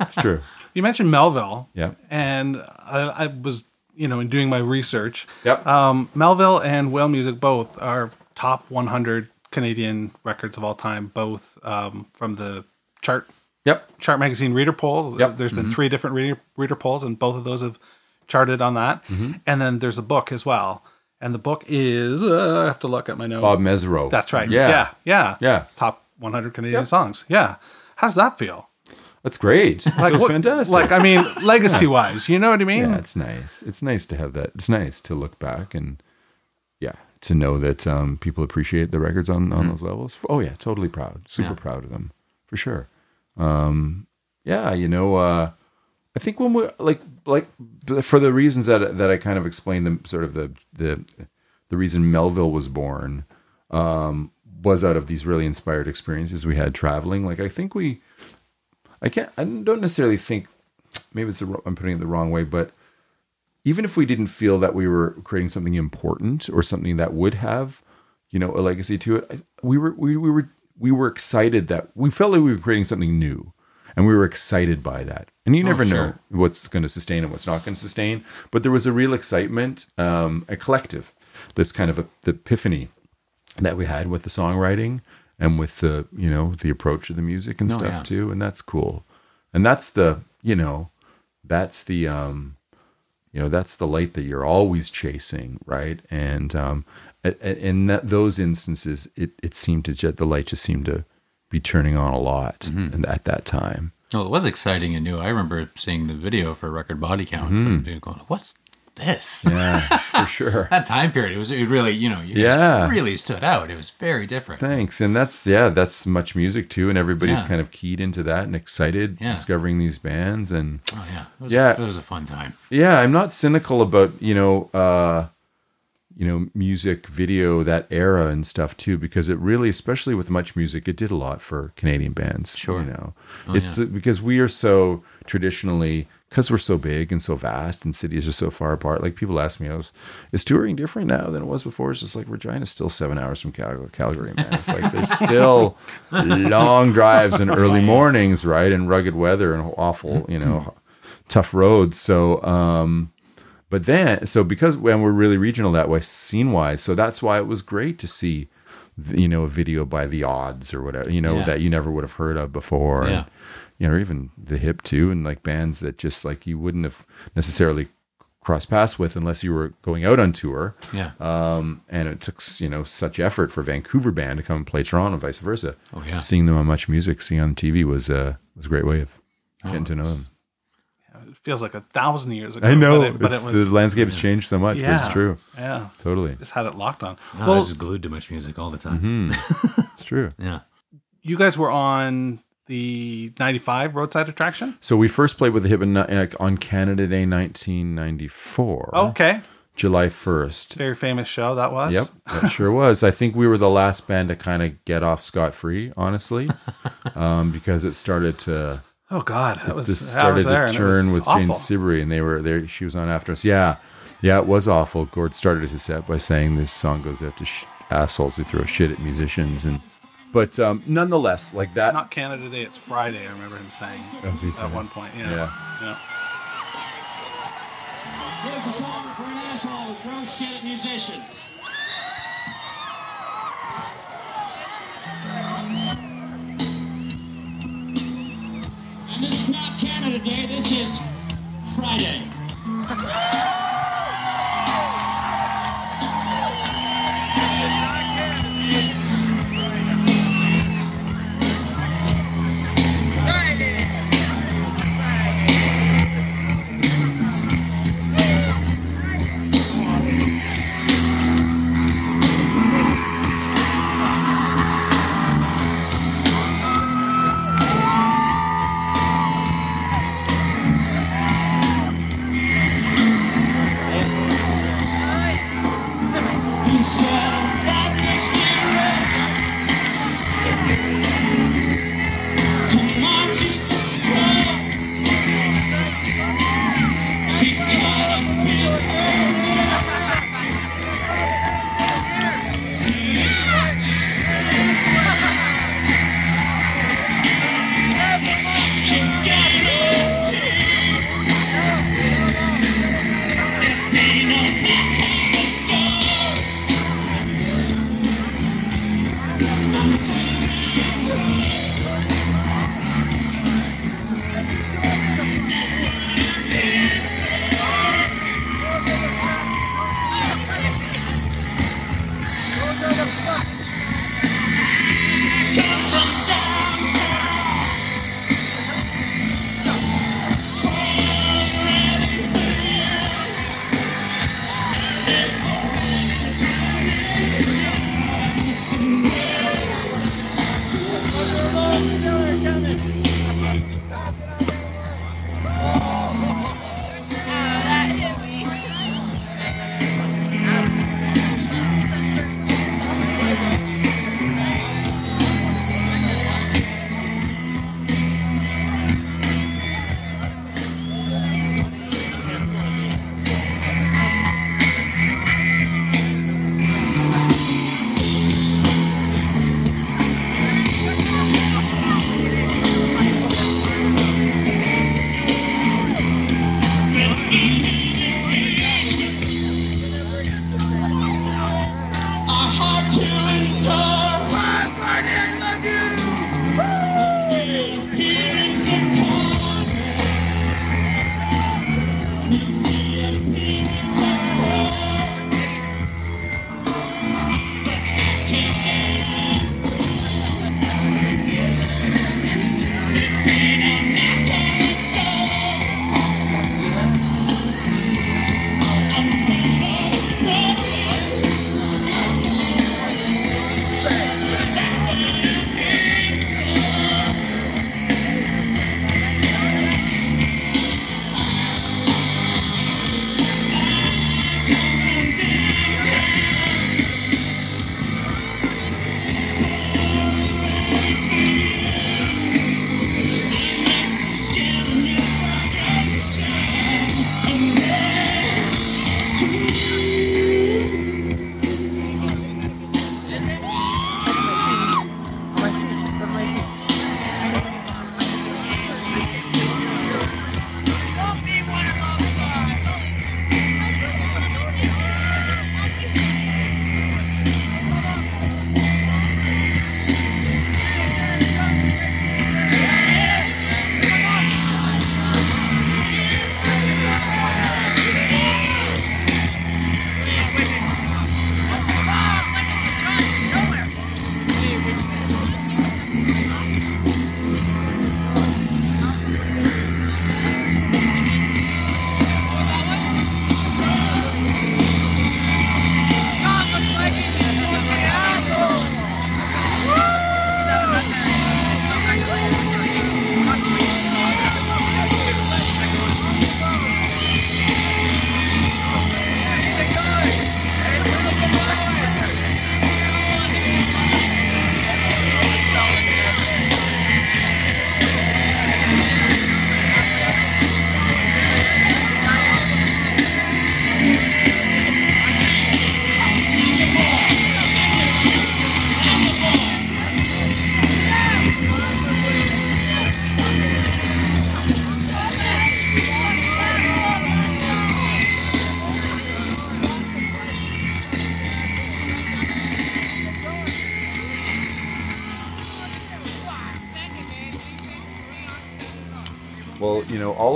it's true. (laughs) You mentioned Melville. Yeah. And I, I was, you know, in doing my research. Yep. Um, Melville and Whale Music both are top 100 Canadian records of all time, both um, from the chart. Yep. Chart magazine reader poll. Yep. There's been Mhm. three different reader, reader polls, and both of those have charted on that. Mhm. And then there's a book as well. And the book is, uh, I have to look at my notes. Bob Mersereau. That's right. Yeah. Yeah. Yeah. Yeah. Top 100 Canadian Yep. songs. Yeah. How does that feel? That's great. It feels what- fantastic. Like, I mean, legacy wise, you know what I mean? Yeah, it's nice. It's nice to have that. It's nice to look back and yeah, to know that um, people appreciate the records on on Mhm. those levels. Oh yeah, totally proud. Super Yeah. proud of them for sure. Um, yeah, you know, uh, I think when we like like for the reasons that that I kind of explained, the sort of the the the reason Melville was born um, was out of these really inspired experiences we had traveling. Like I think we, I can't, I don't necessarily think maybe it's the, I'm putting it the wrong way, but even if we didn't feel that we were creating something important or something that would have, you know, a legacy to it, I, we were we, we were we were excited that we felt like we were creating something new, and we were excited by that. And you Oh, never know what's going to sustain and what's not going to sustain, but there was a real excitement, um, a collective, this kind of a, the epiphany that we had with the songwriting and with the you know the approach of the music and No, stuff yeah. too, and that's cool. And that's the you know that's the um you know that's the light that you're always chasing right and um in that, those instances it it seemed to just the light just seemed to be turning on a lot Mm-hmm. and at that time Well, it was exciting and new. I remember seeing the video for Record Body Count Mhm. and going, "What's this?" yeah for (laughs) sure that time period, it was it really you know you Yeah. really stood out. It was very different. thanks and that's yeah that's MuchMusic too and everybody's Yeah. kind of keyed into that and excited Yeah. discovering these bands and Oh yeah, it was yeah A, it was a fun time. yeah i'm not cynical about you know uh you know music video that era and stuff too because it really especially with MuchMusic it did a lot for canadian bands Sure. you know Oh, it's yeah. because we are so traditionally because we're so big and so vast and cities are so far apart like people ask me i was is touring different now than it was before? It's just like regina's still seven hours from Cal- calgary man. It's like there's (laughs) still long drives and early mornings right and rugged weather and awful you know (laughs) tough roads. So um but then so because when we're really regional that way scene wise so that's why it was great to see you know a video by the odds or whatever you know Yeah. that you never would have heard of before. Yeah. and, you know or even the hip too and like bands that just like you wouldn't have necessarily crossed paths with unless you were going out on tour Yeah. um and it took you know such effort for vancouver band to come and play toronto and vice versa Oh, yeah. seeing them on MuchMusic seeing on tv was uh was a great way of getting to know them It feels like a thousand years ago. I know, but it, but it was the landscape has changed so much, but it's true. Yeah, Totally. Just had it locked on. No, I was just glued to MuchMusic all the time. Mhm. (laughs) it's true. Yeah. you guys were on the '95 roadside attraction. So we first played with the Hip and Ni- uh, on Canada Day 1994. Okay. July 1st. Very famous show that was. Yep, that sure was. I think we were the last band to kind of get off scot free, honestly, (laughs) um, because it started to. Oh God, that was this I was started to turn with Jane awful. Siberry, and they were there. She was on after us. Yeah, yeah, it was awful. Gord started his set by saying this song goes out to sh- assholes who throw shit at musicians, and but um, nonetheless, like that. It's not Canada Day. It's Friday. I remember him saying Oh, geez, at yeah. one point. Yeah. Yeah. yeah. Here's a song for an asshole who throws shit at musicians. And this is not Canada Day, this is Friday.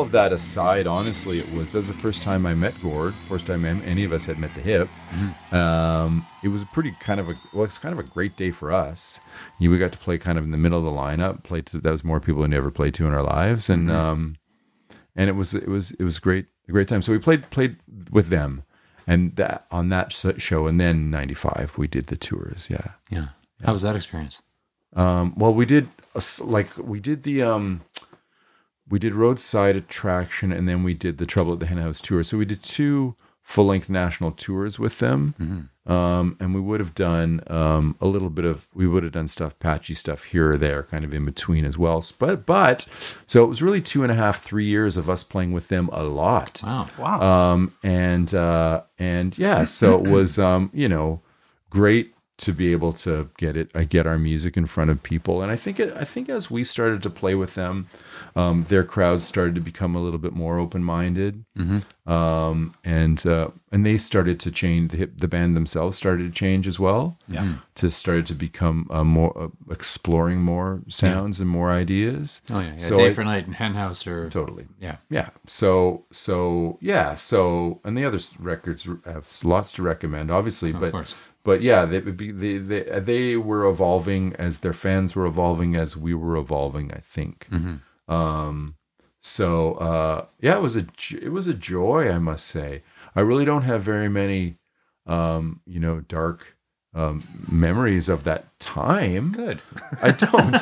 Of that aside, honestly, it was that was the first time I met Gord. First time any of us had met the Hip. Um, it was a pretty kind of a well, it's kind of a great day for us. You, we got to play kind of in the middle of the lineup. Played to that was more people we ever played to in our lives, and um, and it was it was it was great a great time. So we played played with them, and that on that show, and then '95 we did the tours. Yeah, Yeah. How was that experience? um, well, we did like we did the um, we did roadside attraction, and then we did the Trouble at the Hen House tour. So we did two full length national tours with them, um, and we would have done um, a little bit of we would have done stuff, patchy stuff here or there, kind of in between as well. But but so it was really two and a half, three years of us playing with them a lot. Wow. Wow. Um, and uh, and yeah, so it was um, you know great to be able to get it I get our music in front of people and I think it I think as we started to play with them um, their crowds started to become a little bit more open-minded um, and uh, and they started to change the, hip- the band themselves started to change as well Yeah. to started to become uh, more uh, exploring more sounds and more ideas Oh yeah. yeah. So Day I- for Night and Hen House or totally yeah. yeah so so yeah so and the other records have lots to recommend obviously but course. But yeah they they, they they were evolving as their fans were evolving as we were evolving i think um so uh yeah it was a it was a joy i must say i really don't have very many um you know dark um memories of that time Good. I don't.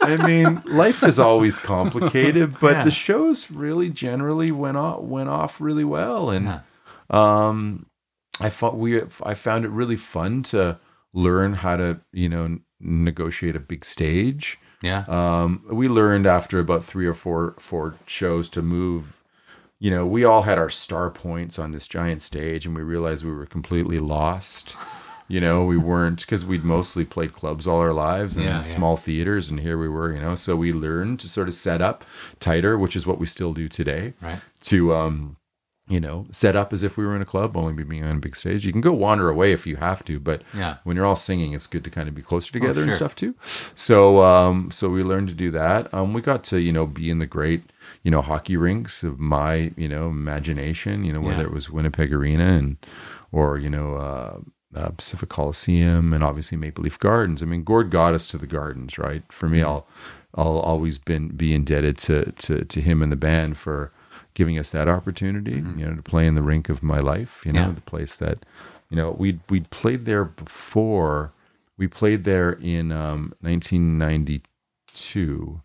I mean, life is always complicated, but Yeah. the shows really generally went off went off really well, and Yeah. um, I thought we I found it really fun to learn how to you know negotiate a big stage. Yeah. Um, we learned after about three or four four shows to move. You know, we all had our star points on this giant stage, and we realized we were completely lost. You know, we weren't because we'd mostly played clubs all our lives and Yeah, yeah. small theaters, and here we were. You know, so we learned to sort of set up tighter, which is what we still do today. Right. To um, you know, set up as if we were in a club, only being on a big stage. You can go wander away if you have to, but Yeah. when you're all singing, it's good to kind of be closer together and sure. stuff too. So, um, so we learned to do that. Um, we got to you know be in the great you know hockey rinks of my you know imagination. You know whether Yeah. it was Winnipeg Arena and or you know. Uh, uh, Pacific Coliseum and obviously Maple Leaf Gardens. I mean, Gord got us to the Gardens, right? For me, I'll I'll always been be indebted to to to him and the band for giving us that opportunity, you know, to play in the rink of my life. You know, Yeah. the place that you know we we played there before. We played there in um, 1992.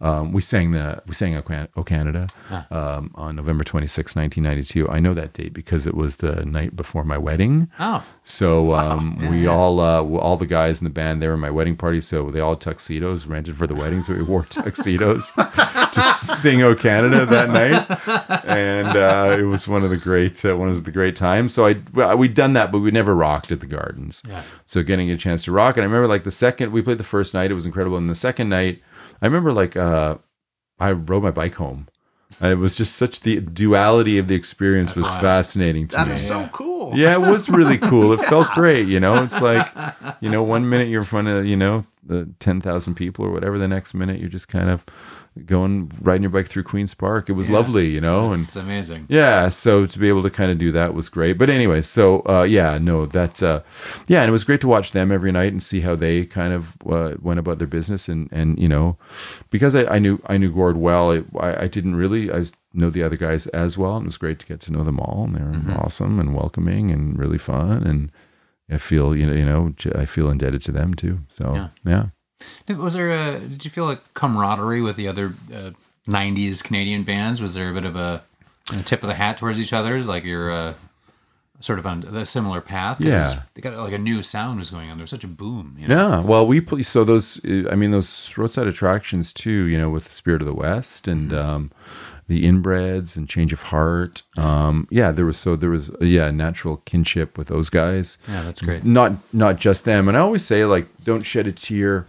Um, we sang the we sang O, Can- o Canada um, on November 26, 1992. I know that date because it was the night before my wedding. Oh. So um, we all uh, all the guys in the band they were my wedding party, so they all had tuxedos rented for the wedding. So we wore (laughs) tuxedos to sing "O Canada" that night, and uh, it was one of the great uh, one of the great times. So I we'd done that, but we never rocked at the Gardens. Yeah. So getting a chance to rock, and I remember like the second we played the first night, it was incredible, and the second night, I remember like uh, I rode my bike home. And it was just such the duality of the experience was awesome. fascinating to me. That me. is so cool. Yeah, it was really (laughs) cool. It felt great, you know. It's like, you know, one minute you're in front of, you know, the ten thousand people or whatever. The next minute you're just kind of going riding your bike through Queens Park. It was Yeah. lovely, you know, and It's amazing. yeah, so to be able to kind of do that was great. But anyway, so uh, yeah, no, that uh, yeah, and it was great to watch them every night and see how they kind of uh, went about their business and and you know, because I, I knew I knew Gord well, I, I I didn't really I know the other guys as well, and it was great to get to know them all, and they were Mm-hmm. awesome and welcoming and really fun, and I feel you know you know I feel indebted to them too. So Yeah. yeah. Did, was there a? Did you feel a camaraderie with the other uh, '90s Canadian bands? Was there a bit of a, a tip of the hat towards each other, like you're uh, sort of on a similar path. it was- Yeah. they got like a new sound was going on. There was such a boom. You know? Yeah, well, we play so those. uh, I mean, those roadside attractions too. You know, with the Spirit of the West and Mm-hmm. um, the Inbreds and Change of Heart. Um, yeah, there was so there was yeah natural kinship with those guys. Yeah, that's great. Not not just them. And I always say like, don't shed a tear.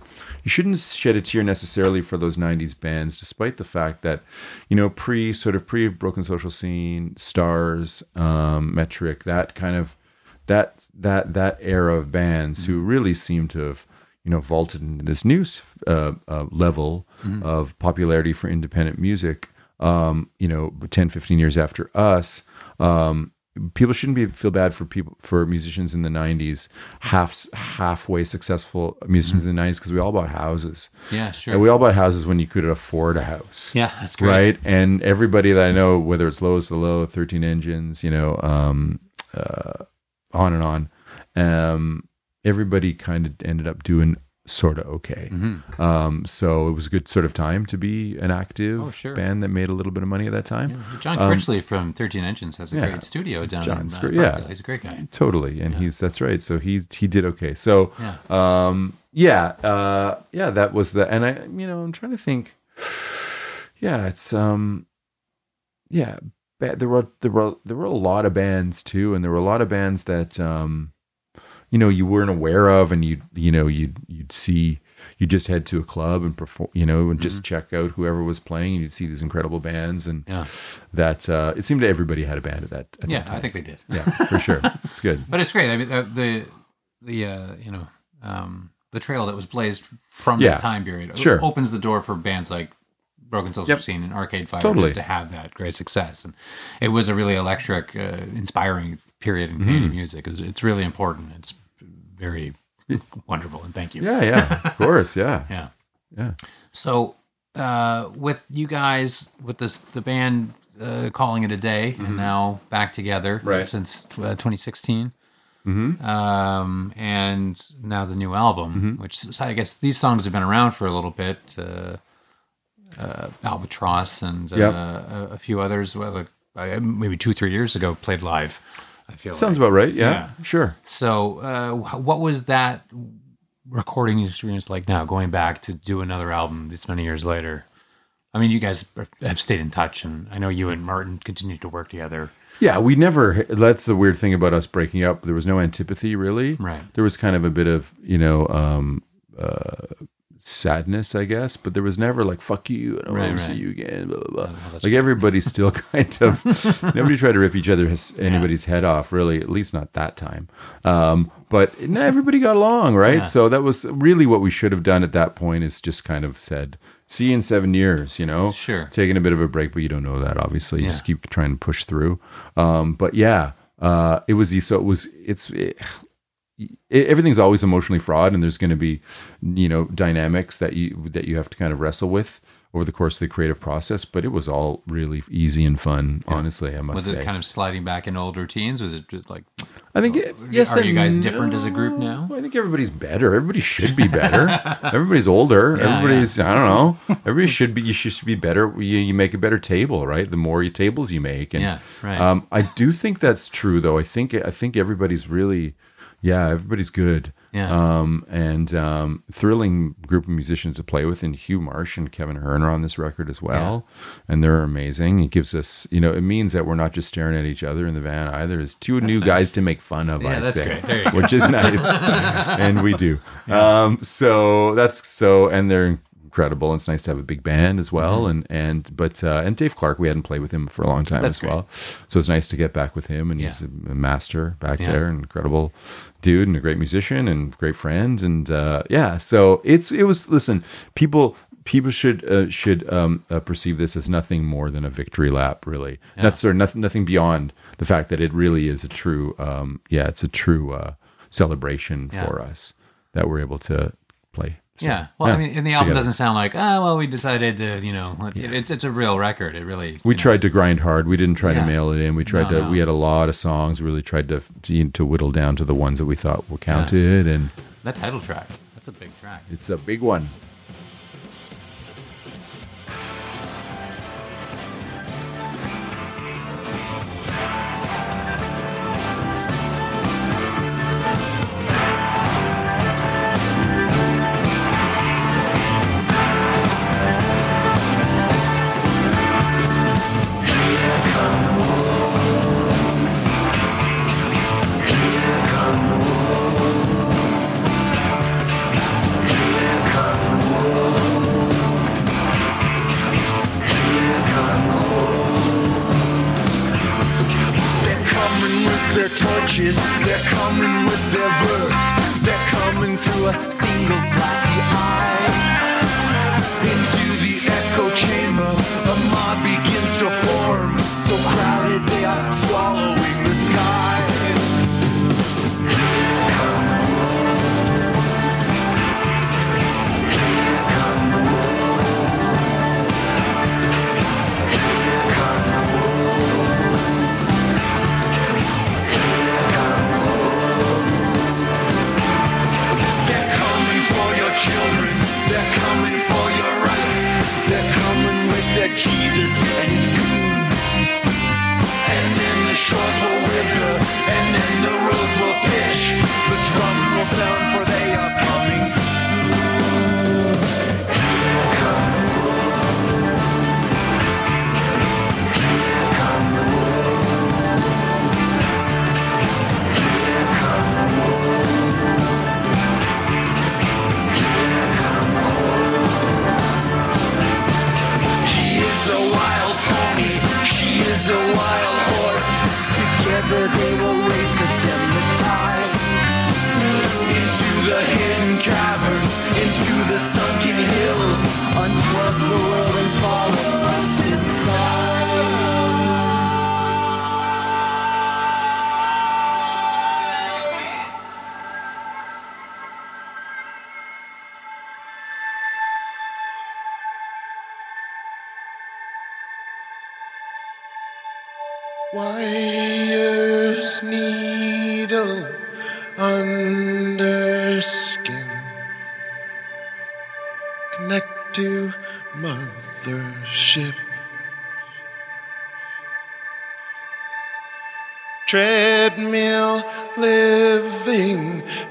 You shouldn't shed a tear necessarily for those '90s bands, despite the fact that, you know, pre sort of pre Broken Social Scene, Stars, um, Metric, that kind of that that that era of bands who really seem to have you know vaulted into this new uh, uh, level of popularity for independent music um, you know, 10, 15 years after us, um, people shouldn't be feel bad for people for musicians in the 90s half halfway successful musicians in the 90s because we all bought houses Yeah, sure. and we all bought houses when you could afford a house Yeah, that's great. right and everybody that i know whether it's lowest to low 13 engines you know um uh on and on um everybody kind of ended up doing sort of okay Mhm. um so it was a good sort of time to be an active Oh, sure. band that made a little bit of money at that time John Um, Critchley from 13 Engines has a yeah. great studio down John's in uh, great, yeah. He's a great guy. Totally, and he's that's right. So he he did okay. So Yeah. um yeah uh yeah that was the and I you know I'm trying to think. Yeah, it's um yeah there were there were there were a lot of bands too, and there were a lot of bands that um you know you weren't aware of, and you you know you'd you'd see. You just head to a club and perform, you know, and just check out whoever was playing. And you'd see these incredible bands, and Yeah. that uh, it seemed everybody had a band at that. At Yeah, that I think they did. Yeah, for sure. (laughs) It's good. But it's great. I mean, uh, the the uh, you know um, the trail that was blazed from Yeah. that time period Sure. opens the door for bands like Broken Social Yep. Scene and Arcade Fire Totally. to have that great success. And it was a really electric, uh, inspiring period in Canadian Mhm. music. It's, it's really important. It's very (laughs) wonderful. And thank you. Yeah, yeah, of (laughs) course, yeah. yeah. Yeah. So uh, with you guys, with this the band uh, calling it a day, and now back together Mm-hmm. Right. since uh, 2016, Mhm. um, and now the new album, Mm-hmm. which is- I guess these songs have been around for a little bit. Uh, uh, Albatross and uh, Yep. a, a few others, well, uh, maybe two, three years ago, played live. I feel Sounds like. about right. Yeah, sure. So, uh, what was that recording experience like now, going back to do another album this many years later? I mean, you guys have stayed in touch, and I know you and Martin continued to work together. Yeah, we never. That's the weird thing about us breaking up. There was no antipathy, really. Right. There was kind of a bit of you know um, uh, sadness, I guess, but there was never like "fuck you," I don't Right, want to see you again. Blah blah blah. that's like everybody still (laughs) kind of (laughs) nobody tried to rip each other anybody's head off, really. At least not that time. Um, but no, everybody got along, right? Yeah. So that was really what we should have done at that point. Is just kind of said. See you in seven years, you know. Sure. Taking a bit of a break, but you don't know that. Obviously, you Yeah. just keep trying to push through. Um, but yeah, uh, it was so it was it's it, everything's always emotionally fraught, and there's going to be you know dynamics that you that you have to kind of wrestle with over the course of the creative process. But it was all really easy and fun. Honestly, I must Was say. it kind of sliding back in old routines? Was it just like? I think it, yes. Are you guys different as a group now? I think everybody's better. Everybody should be better. (laughs) everybody's older. Yeah, everybody's I don't know. Everybody should be. You should be better. You, you make a better table, right? The more you tables you make, and Yeah, right. Um, I do think that's true, though. I think I think everybody's really, yeah, everybody's good. Yeah. Um, and um, thrilling group of musicians to play with, and Hugh Marsh and Kevin Hearn are on this record as well, and they're amazing. It gives us, you know, it means that we're not just staring at each other in the van either. It's two new guys to make fun of. Yeah, I that's say, great. There you go. which is nice, (laughs) and we do. Um, so that's so, and they're incredible. It's nice to have a big band as well, and and but uh, and Dave Clark, we hadn't played with him for a long time Mm-hmm. That's as well, so it's nice to get back with him, and Yeah. he's a master back Yeah. there, an incredible dude, and a great musician, and great friend, and uh, yeah, so it's it was. Listen, people. People should uh, should um, uh, perceive this as nothing more than a victory lap, really. Yeah. That's sort of nothing, nothing beyond the fact that it really is a true, um, yeah, it's a true uh, celebration Yeah. for us that we're able to play. So, Yeah. Well, I mean, and the album together. doesn't sound like, oh, well, we decided to, you know, it, it's it's a real record. It really. We tried to grind hard. We didn't try Yeah. to mail it in. We tried No, to. no. We had a lot of songs. We really tried to to, to whittle down to the ones that we thought were counted, and That title track. That's a big track. it's a big one.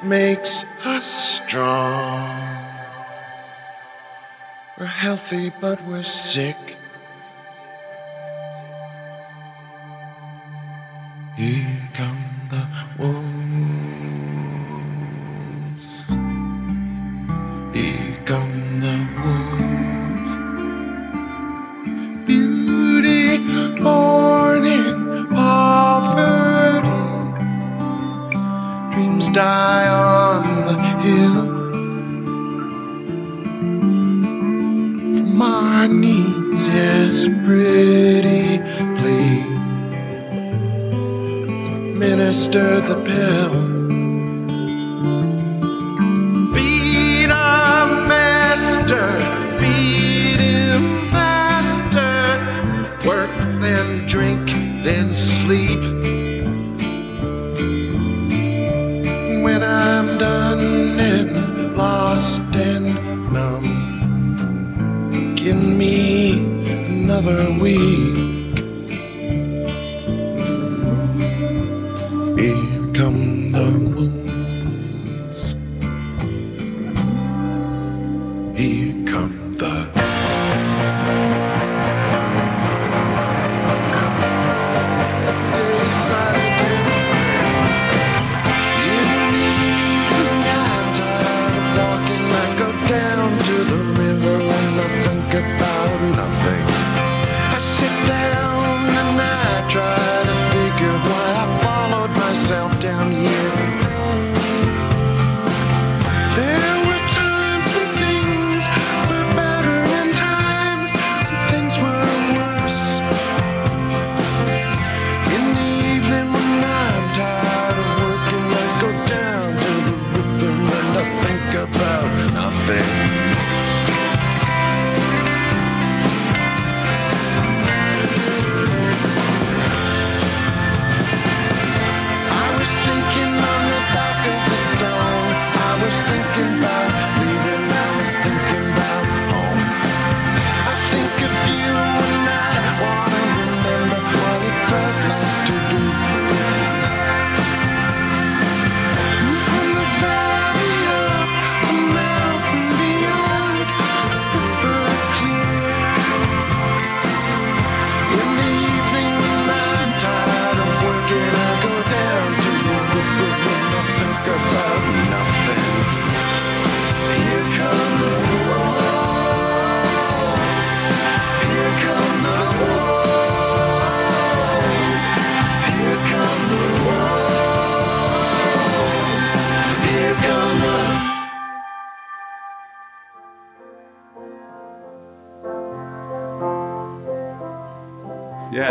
Makes us strong. We're healthy, but we're sick.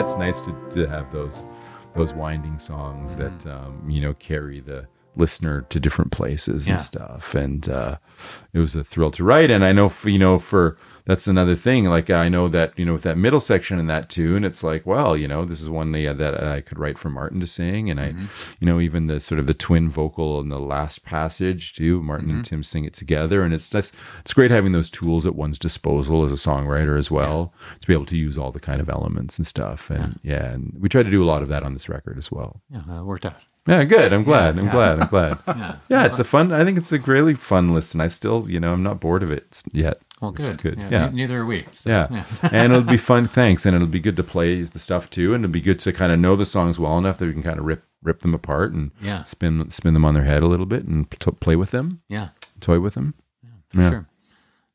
It's nice to, to have those those winding songs that um, you know carry the listener to different places Yeah. and stuff. And uh, it was a thrill to write. And I know, for, you know, for that's another thing. Like I know that you know with that middle section in that tune, it's like, well, you know, this is one yeah, that I could write for Martin to sing, and I, mm-hmm. you know, even the sort of the twin vocal in the last passage too. Martin and mm-hmm. Tim sing it together, and it's that's it's great having those tools at one's disposal as a songwriter as well to be able to use all the kind of elements and stuff. And yeah, and we try to do a lot of that on this record as well. Yeah, it worked out. Yeah, good. I'm glad. Yeah, I'm yeah. glad. I'm glad. (laughs) Yeah. yeah, it's a fun. I think it's a really fun listen. I still, you know, I'm not bored of it yet. Well, good. good. Yeah, Yeah. ne- neither are we. So, yeah. (laughs) and it'll be (laughs) fun. Thanks. And it'll be good to play the stuff too, and it'll be good to kind of know the songs well enough that we can kind of rip rip them apart and Yeah. spin spin them on their head a little bit and t- play with them. Yeah. toy with them. For Yeah. sure.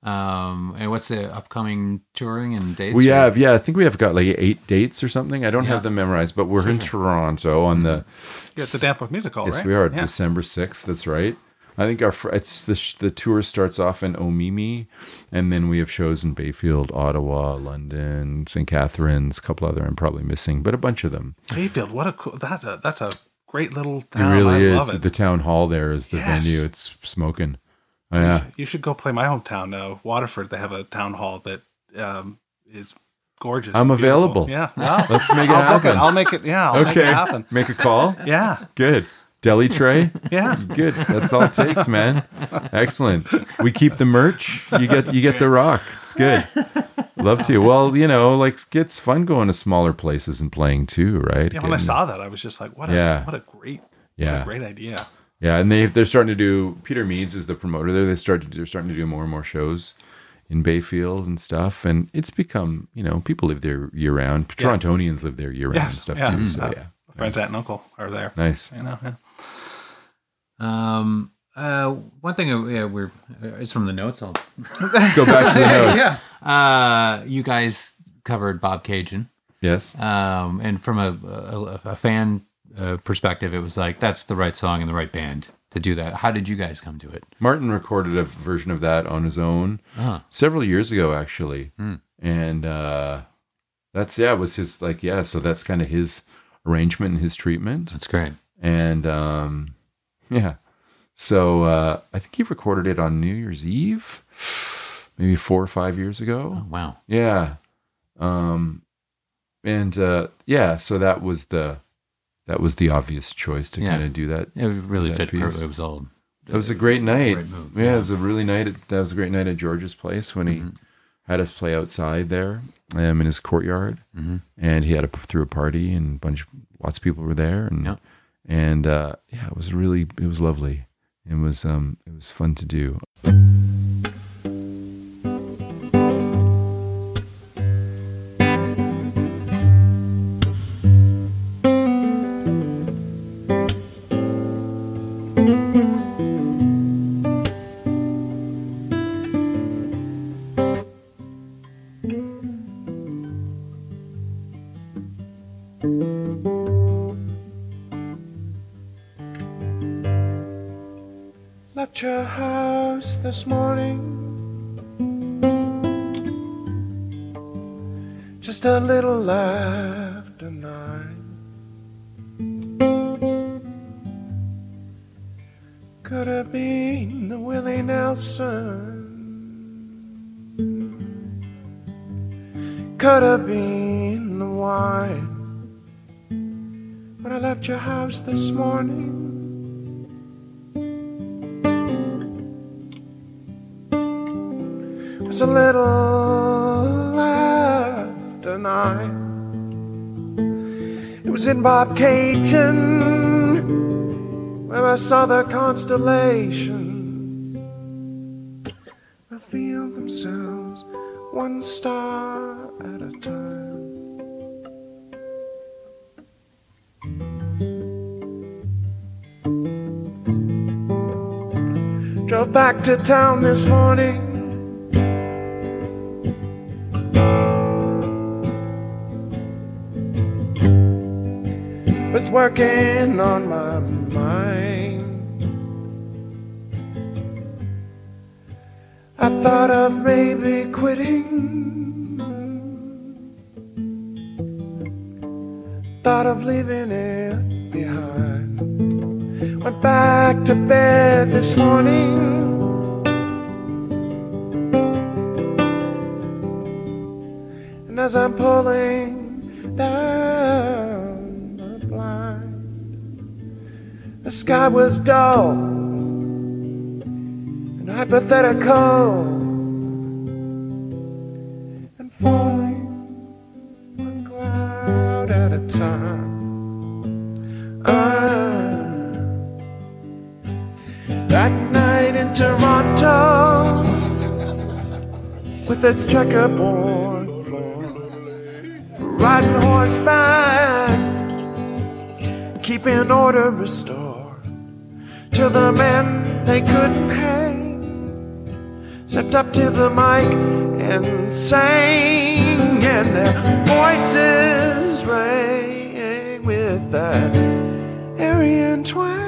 Um, and what's the upcoming touring and dates? We or- have, yeah, I think we have got like eight dates or something. I don't Yeah. have them memorized, but we're Sure, in sure. Toronto on the. Yeah, it's the Danforth Music Hall, Yes, right? we are. Yeah. December sixth. That's right. I think our fr- it's the the tour starts off in Omemee, and then we have shows in Bayfield, Ottawa, London, St. Catharines, a couple other I'm probably missing, but a bunch of them. Bayfield, what a cool, that, uh, that's a great little It really I is. love it. The town hall there is the Yes. venue. It's smoking. Oh, yeah. You should go play my hometown, uh, Waterford. They have a town hall that um, is gorgeous. I'm available. Yeah, well, (laughs) Let's make it I'll book happen. I'll make it. Yeah, I'll okay. make it happen. Make a call. Yeah. Good. Deli tray. (laughs) Yeah. Good. That's all it takes, man. Excellent. We keep the merch. You get you get the rock. It's good. Love to. Well, you know, like it's fun going to smaller places and playing too, right? Yeah, when I saw that, I was just like, what a Yeah. what a great Yeah. what a great idea. Yeah, and they they're starting to do. Peter Meads is the promoter there. They started. They're starting to do more and more shows in Bayfield and stuff. And it's become, you know, people live there year round. Yeah. Torontonians live there year round and stuff yeah. too. So Uh, yeah, Friends, aunt and uncle are there. Nice. You know, yeah. Um, uh, one thing, uh, yeah, we're uh, it's from the notes. I'll Let's go back to the (laughs) notes. yeah. Uh, you guys covered Bobcaygeon. Yes. Um, and from a, a, a fan uh, perspective, it was like that's the right song and the right band to do that. How did you guys come to it? Martin recorded a version of that on his own Ah. several years ago, actually, Hmm. and uh, that's yeah, it was his like yeah. So that's kind of his arrangement and his treatment. That's great. And um, yeah, so uh, I think he recorded it on New Year's Eve, maybe four or five years ago. Oh, wow. Yeah, um, and uh, yeah, so that was the that was the obvious choice to Yeah. kind of do that. It really that fit. piece. It was all. That was a great night. Great yeah, yeah. it was a really night. At, that was a great night at George's place when he Mm-hmm. had us play outside there, um, in his courtyard, Mhm. and he had a threw a party, and a bunch, lots of people were there, and Yeah. and uh, yeah, it was really, it was lovely. It was, um, it was fun to do. Nine. Could have been the Willie Nelson. Could have been the wine. When I left your house this morning. was a little nine. It was in Bobcaygeon where I saw the constellations reveal themselves one star at a time. Drove back to town this morning. Working on my mind. I thought of maybe quitting, thought of leaving it behind. Went back to bed this morning. And as I'm pulling down the sky was dull and hypothetical. And falling one cloud at a time. Ah, that night in Toronto, with its checkerboard floor, riding horseback, keeping order restored the men they couldn't hang stepped up to the mic and sang, and their voices rang with that Aryan twang.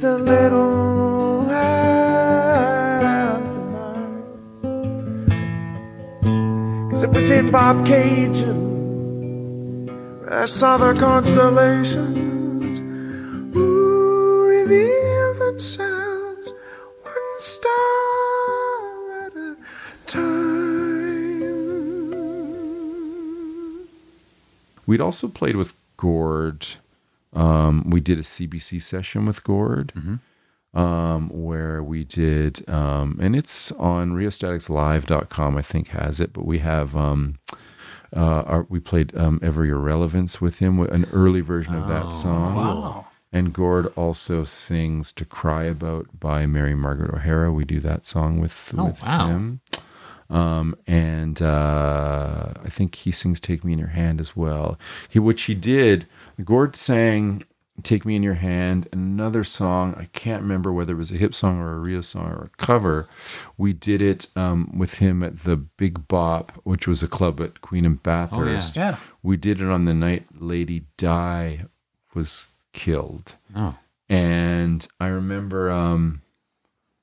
Just a little after nine. Cause it was in Bobcaygeon. I saw their constellations ooh, reveal themselves one star at a time. We'd also played with Gord. Um, we did a CBC session with Gord, um, where we did, um, and it's on rheostaticslive.com, I think has it, but we have, um, uh, our, we played um, Every Irrelevance with him, an early version of that Oh, song. wow. And Gord also sings To Cry About by Mary Margaret O'Hara. We do that song with, Oh, with wow. him. Um, and uh, I think he sings "Take Me in Your Hand" as well. He, which he did. Gord sang "Take Me in Your Hand," another song. I can't remember whether it was a hip song or a Rheo song or a cover. We did it um, with him at the Big Bop, which was a club at Queen and Bathurst. Yeah. We did it on the night Lady Di was killed. Oh. And I remember, um,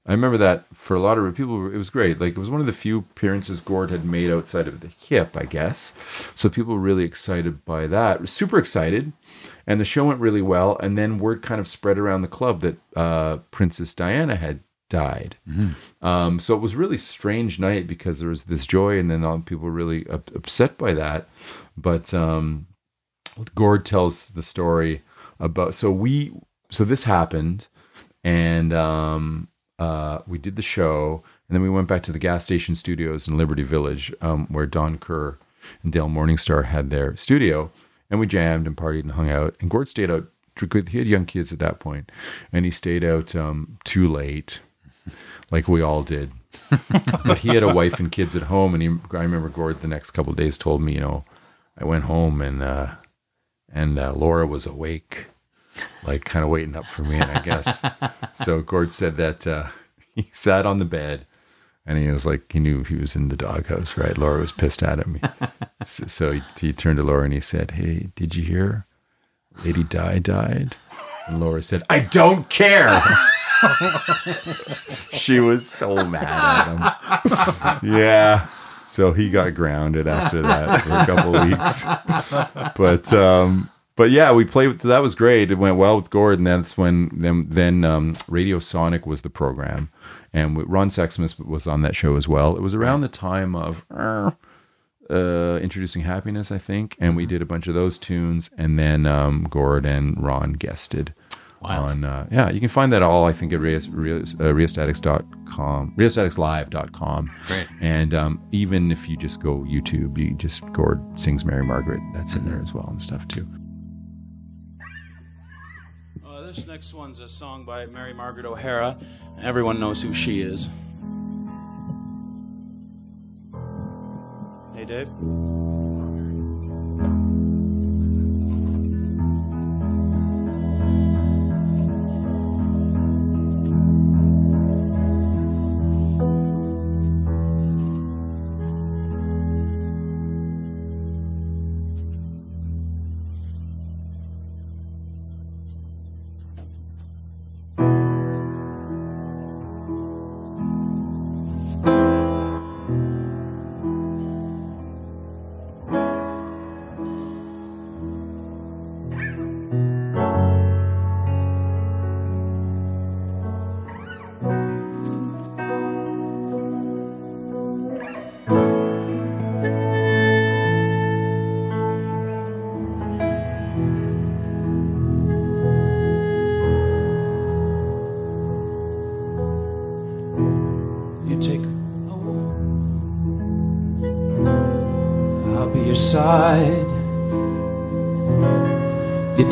I remember that for a lot of people, it was great. Like it was one of the few appearances Gord had made outside of the hip, I guess. So people were really excited by that, super excited, and the show went really well. And then word kind of spread around the club that uh, Princess Diana had died. Um, so it was a really strange night because there was this joy, and then all people were really up- upset by that. But um, Gord tells the story about so we so this happened and um uh we did the show and then we went back to the gas station studios in Liberty Village um where Don Kerr and Dale Morningstar had their studio and we jammed and partied and hung out. And Gord stayed out he had young kids at that point and he stayed out um too late like we all did. (laughs) But he had a wife and kids at home and he I remember Gord the next couple of days told me you know I went home and uh and uh, Laura was awake, like kind of waiting up for me. And I guess (laughs) so. Gord said that uh, he sat on the bed, and he was like, he knew he was in the doghouse, right? Laura was pissed at him. (laughs) so, so he, he turned to Laura and he said, "Hey, did you hear? Lady Di died." And Laura said, "I don't care." (laughs) she was so mad at him. Yeah. So he got grounded after that for a couple of weeks. But um but yeah, we played with that was great. It went well with Gord, and that's when then then um, Radio Sonic was the program, and we- Ron Sexsmith was on that show as well. It was around the time of uh, uh, introducing happiness, I think, and we did a bunch of those tunes, and then um, Gord and Ron guested Wow. On uh, yeah, you can find that all I think at Rheos- Rheos- uh, rheostatics.com, rheostaticslive.com. Great. And um, even if you just go YouTube, you just Gord sings Mary Margaret. That's in there as well and stuff too. This next one's a song by Mary Margaret O'Hara. Everyone knows who she is. Hey, Dave.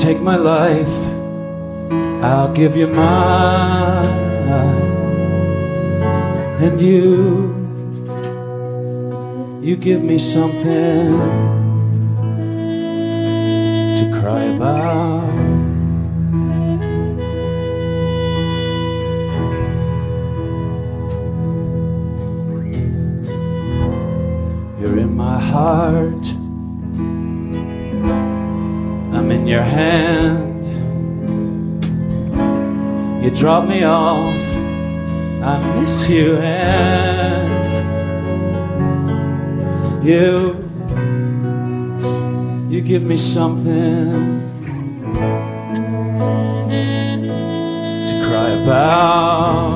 Take my life. I'll give you mine. And you. You give me something to cry about. You're in my heart. I'm in your hand. You drop me off. I miss you and you. You give me something to cry about.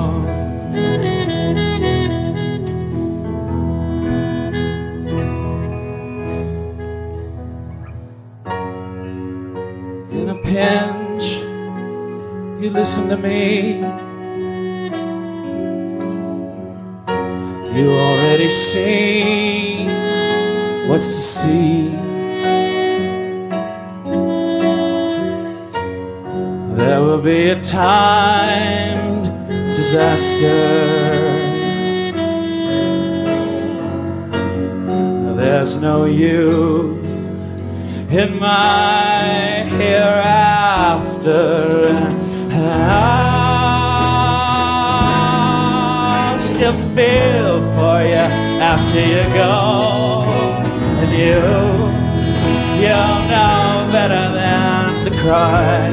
Listen to me. You already see what's to see. There will be a timed disaster. There's no you in my hereafter. Still feel for you after you go. And you, you'll know better than to cry,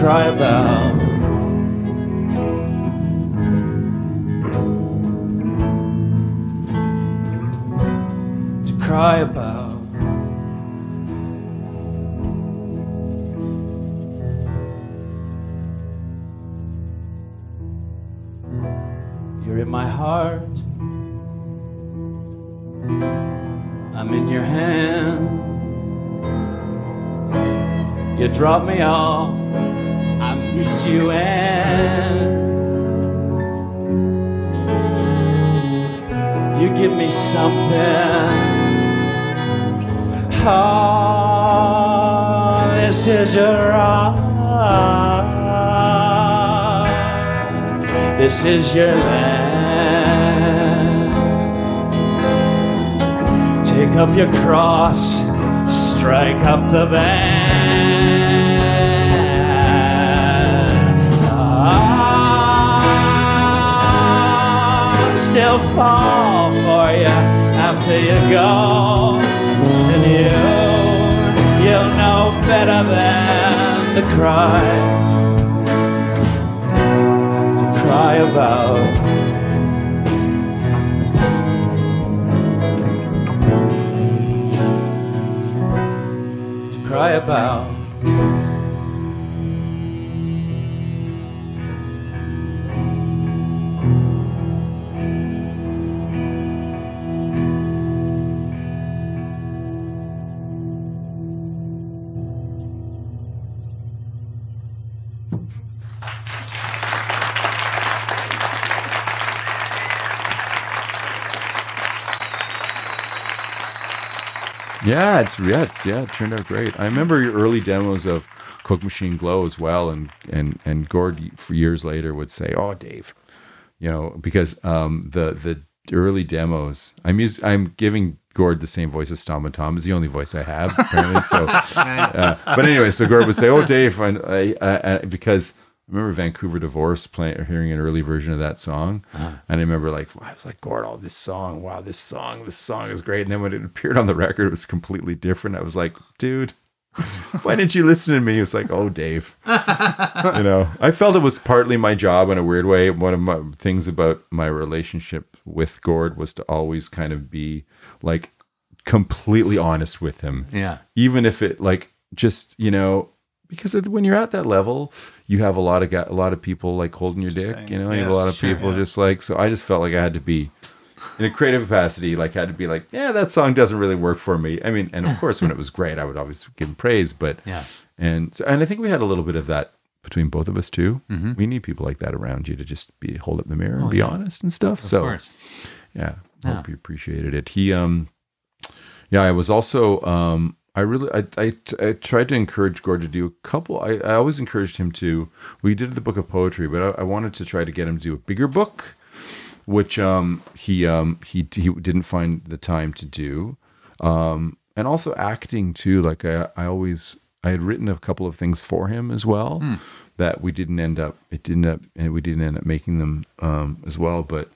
cry about. To cry about. In my heart. I'm in your hand. You drop me off. I miss you and you give me something. Oh, this is your heart. This is your land. Take up your cross, strike up the band. I ah, still fall for you after you go, and you, you'll know better than to cry, to cry about. Cry about. Yeah, it's yeah, yeah, it turned out great. I remember your early demos of Coke Machine Glow as well, and and and Gord years later would say, "Oh, Dave," you know, because um, the the early demos. I'm us- I'm giving Gord the same voice as Stompin' Tom. It's the only voice I have apparently. So, (laughs) uh, but anyway, so Gord would say, "Oh, Dave," and I, I, I, because. I remember Vancouver Divorce playing, hearing an early version of that song, uh-huh. and I remember like I was like, "Gord, oh, this song, wow, this song, this song is great." And then when it appeared on the record, it was completely different. I was like, "Dude, why didn't you listen to me?" It was like, "Oh, Dave," (laughs) you know. I felt it was partly my job in a weird way. One of my things about my relationship with Gord was to always kind of be like completely honest with him Yeah. even if it like just you know because when you're at that level you have a lot of got a lot of people like holding your dick saying, you know you have a lot of sure, people yeah. just like so i just felt like i had to be in a creative capacity like had to be like yeah that song doesn't really work for me i mean and of course when it was great i would always give him praise but Yeah. and so and i think we had a little bit of that between both of us too Mhm. we need people like that around you to just be hold up the mirror and Oh, be yeah. honest and stuff Of so course. yeah, Yeah. hope you appreciated it. He, um, yeah, I was also, um, I really, I, I, I tried to encourage Gord to do a couple. I, I always encouraged him to. We did the book of poetry, but I, I wanted to try to get him to do a bigger book, which um, he, um, he, he didn't find the time to do, um, and also acting too. Like I, I always, I had written a couple of things for him as well Hmm. that we didn't end up. It didn't up, and we didn't end up making them um, as well, but.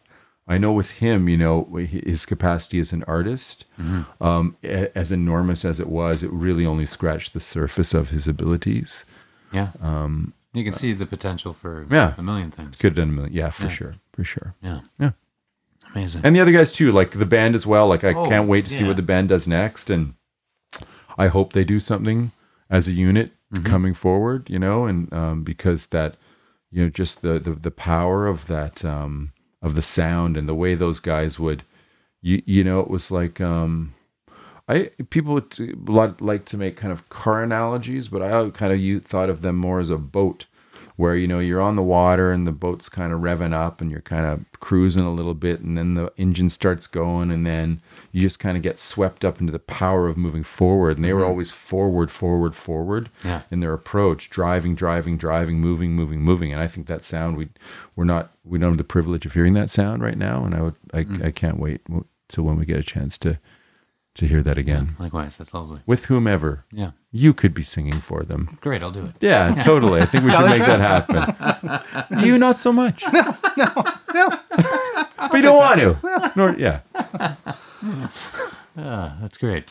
I know with him, you know, his capacity as an artist, Mhm. um, a- as enormous as it was, it really only scratched the surface of his abilities. Yeah. Um, You can see the potential for yeah, a million things. Could have done a million. Yeah, for Yeah. sure, for sure. Yeah. yeah, Amazing. And the other guys too, like the band as well. Like I Oh, can't wait to see what the band does next, and I hope they do something as a unit Mhm. coming forward. You know, and um, because that, you know, just the the, the power of that um, of the sound and the way those guys would, you you know, it was like. Um, I people would like to make kind of car analogies, but I kind of you thought of them more as a boat, where you know you're on the water and the boat's kind of revving up and you're kind of cruising a little bit, and then the engine starts going, and then you just kind of get swept up into the power of moving forward. And they were Mhm. always forward, forward, forward Yeah. in their approach, driving, driving, driving, moving, moving, moving. And I think that sound we we're not we don't have the privilege of hearing that sound right now, and I would I, Mm. I can't wait till when we get a chance to to hear that again. Likewise, that's lovely. With whomever. Yeah. You could be singing for them. Great, I'll do it. Yeah, (laughs) totally. I think we (laughs) should make that happen. (laughs) you not so much. No, no, no. You don't want to. Nor, yeah. Ah, that's great.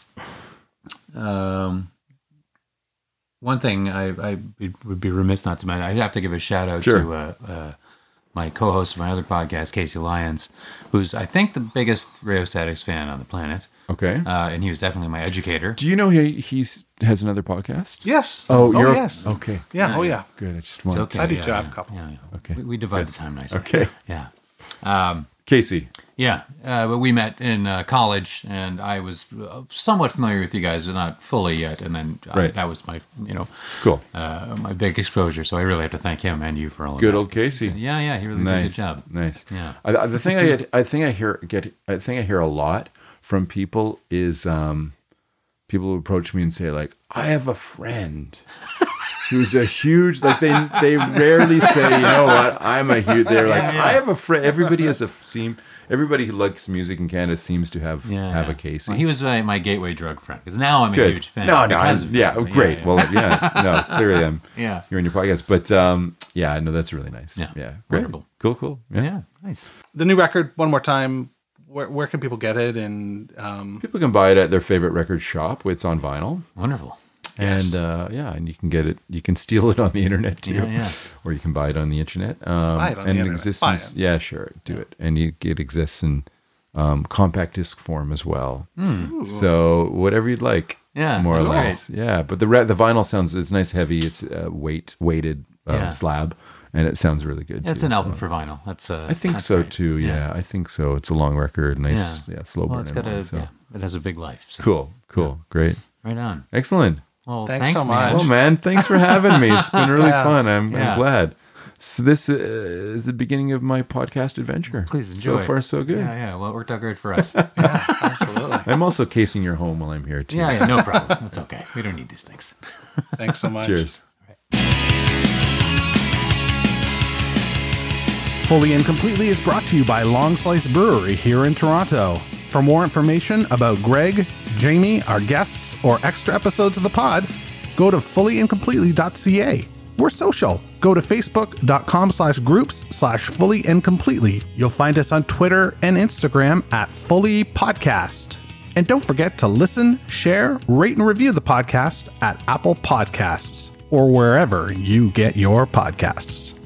Um, one thing I, I would be remiss not to mention, I have to give a shout out Sure. to uh, uh, my co-host of my other podcast, Casey Lyons, who's I think the biggest Rheostatics fan on the planet. Okay. Uh, and he was definitely my educator. Do you know he he's has another podcast? Yes. Oh, Oh, you're yes. okay. Yeah, oh, yeah. Good. I just It's want. okay. I do yeah, too, have yeah, a couple. Yeah, yeah. Okay. We, we divide Good. the time nicely. Okay. Yeah. Um, Casey. Yeah, uh, but we met in uh, college, and I was uh, somewhat familiar with you guys, but not fully yet. And then I, Right. that was my, you know, Cool. uh, my big exposure. So I really have to thank him and you for all of Good that. old Casey. Yeah, yeah, he really nice. did a good job. Nice. Yeah. I, I- the thing I get, I think I hear get I think I hear a lot from people is um, people who approach me and say like, I have a friend who's a huge like they they rarely say you know what I'm a huge they're like I have a friend. Everybody has a seem. Everybody who likes music in Canada seems to have have a Casey. Well, he was uh, my gateway drug friend because now I'm a huge fan. No, no, I'm- of yeah, him. great. Well, yeah, no, clearly I'm. (laughs) Yeah. you're in your podcast, but um, yeah, no, that's really nice. Yeah. yeah, great. Wonderful. cool, cool. Yeah. Yeah, nice. The new record, one more time. Where, where can people get it? And um, people can buy it at their favorite record shop. It's on vinyl. Wonderful. And uh, yeah, and you can get it. You can steal it on the internet too, Yeah, yeah. (laughs) or you can buy it on the internet. Um, Buy it on the internet. exists. Buy in- it. Yeah, sure, do it. And you, it exists in um, compact disc form as well. Hmm. So whatever you'd like. Yeah, more or that's less. Yeah, but the re- the vinyl sounds it's nice, heavy. It's uh, weight weighted Yeah. slab, and it sounds really good. Yeah, it's too, an album for vinyl. That's uh, I think that's so great. too. Yeah. I think so. It's a long record, nice, yeah, slow well, burn. it's got and a, so. yeah, it has a big life. so- Cool, cool, great, Right on. excellent. Well, Thanks thanks, so man. much. Well, man, thanks for having me. It's been really (laughs) Yeah. fun. I'm, Yeah. I'm glad. So this uh, is the beginning of my podcast adventure. Please enjoy. So far, so good. Yeah, yeah. Well, it worked out great for us. (laughs) Yeah, absolutely. I'm also casing your home while I'm here too. yeah, yeah. No problem. That's okay. We don't need these things. Thanks so (laughs) much. Cheers. Fully and Completely is brought to you by Long Slice Brewery here in Toronto. For more information about Greg, Jamie, our guests, or extra episodes of the pod, go to fullyandcompletely.ca. We're social. Go to facebook.com slash groups slash fully and completely. You'll find us on Twitter and Instagram at fully podcast. And don't forget to listen, share, rate, and review the podcast at Apple Podcasts or wherever you get your podcasts.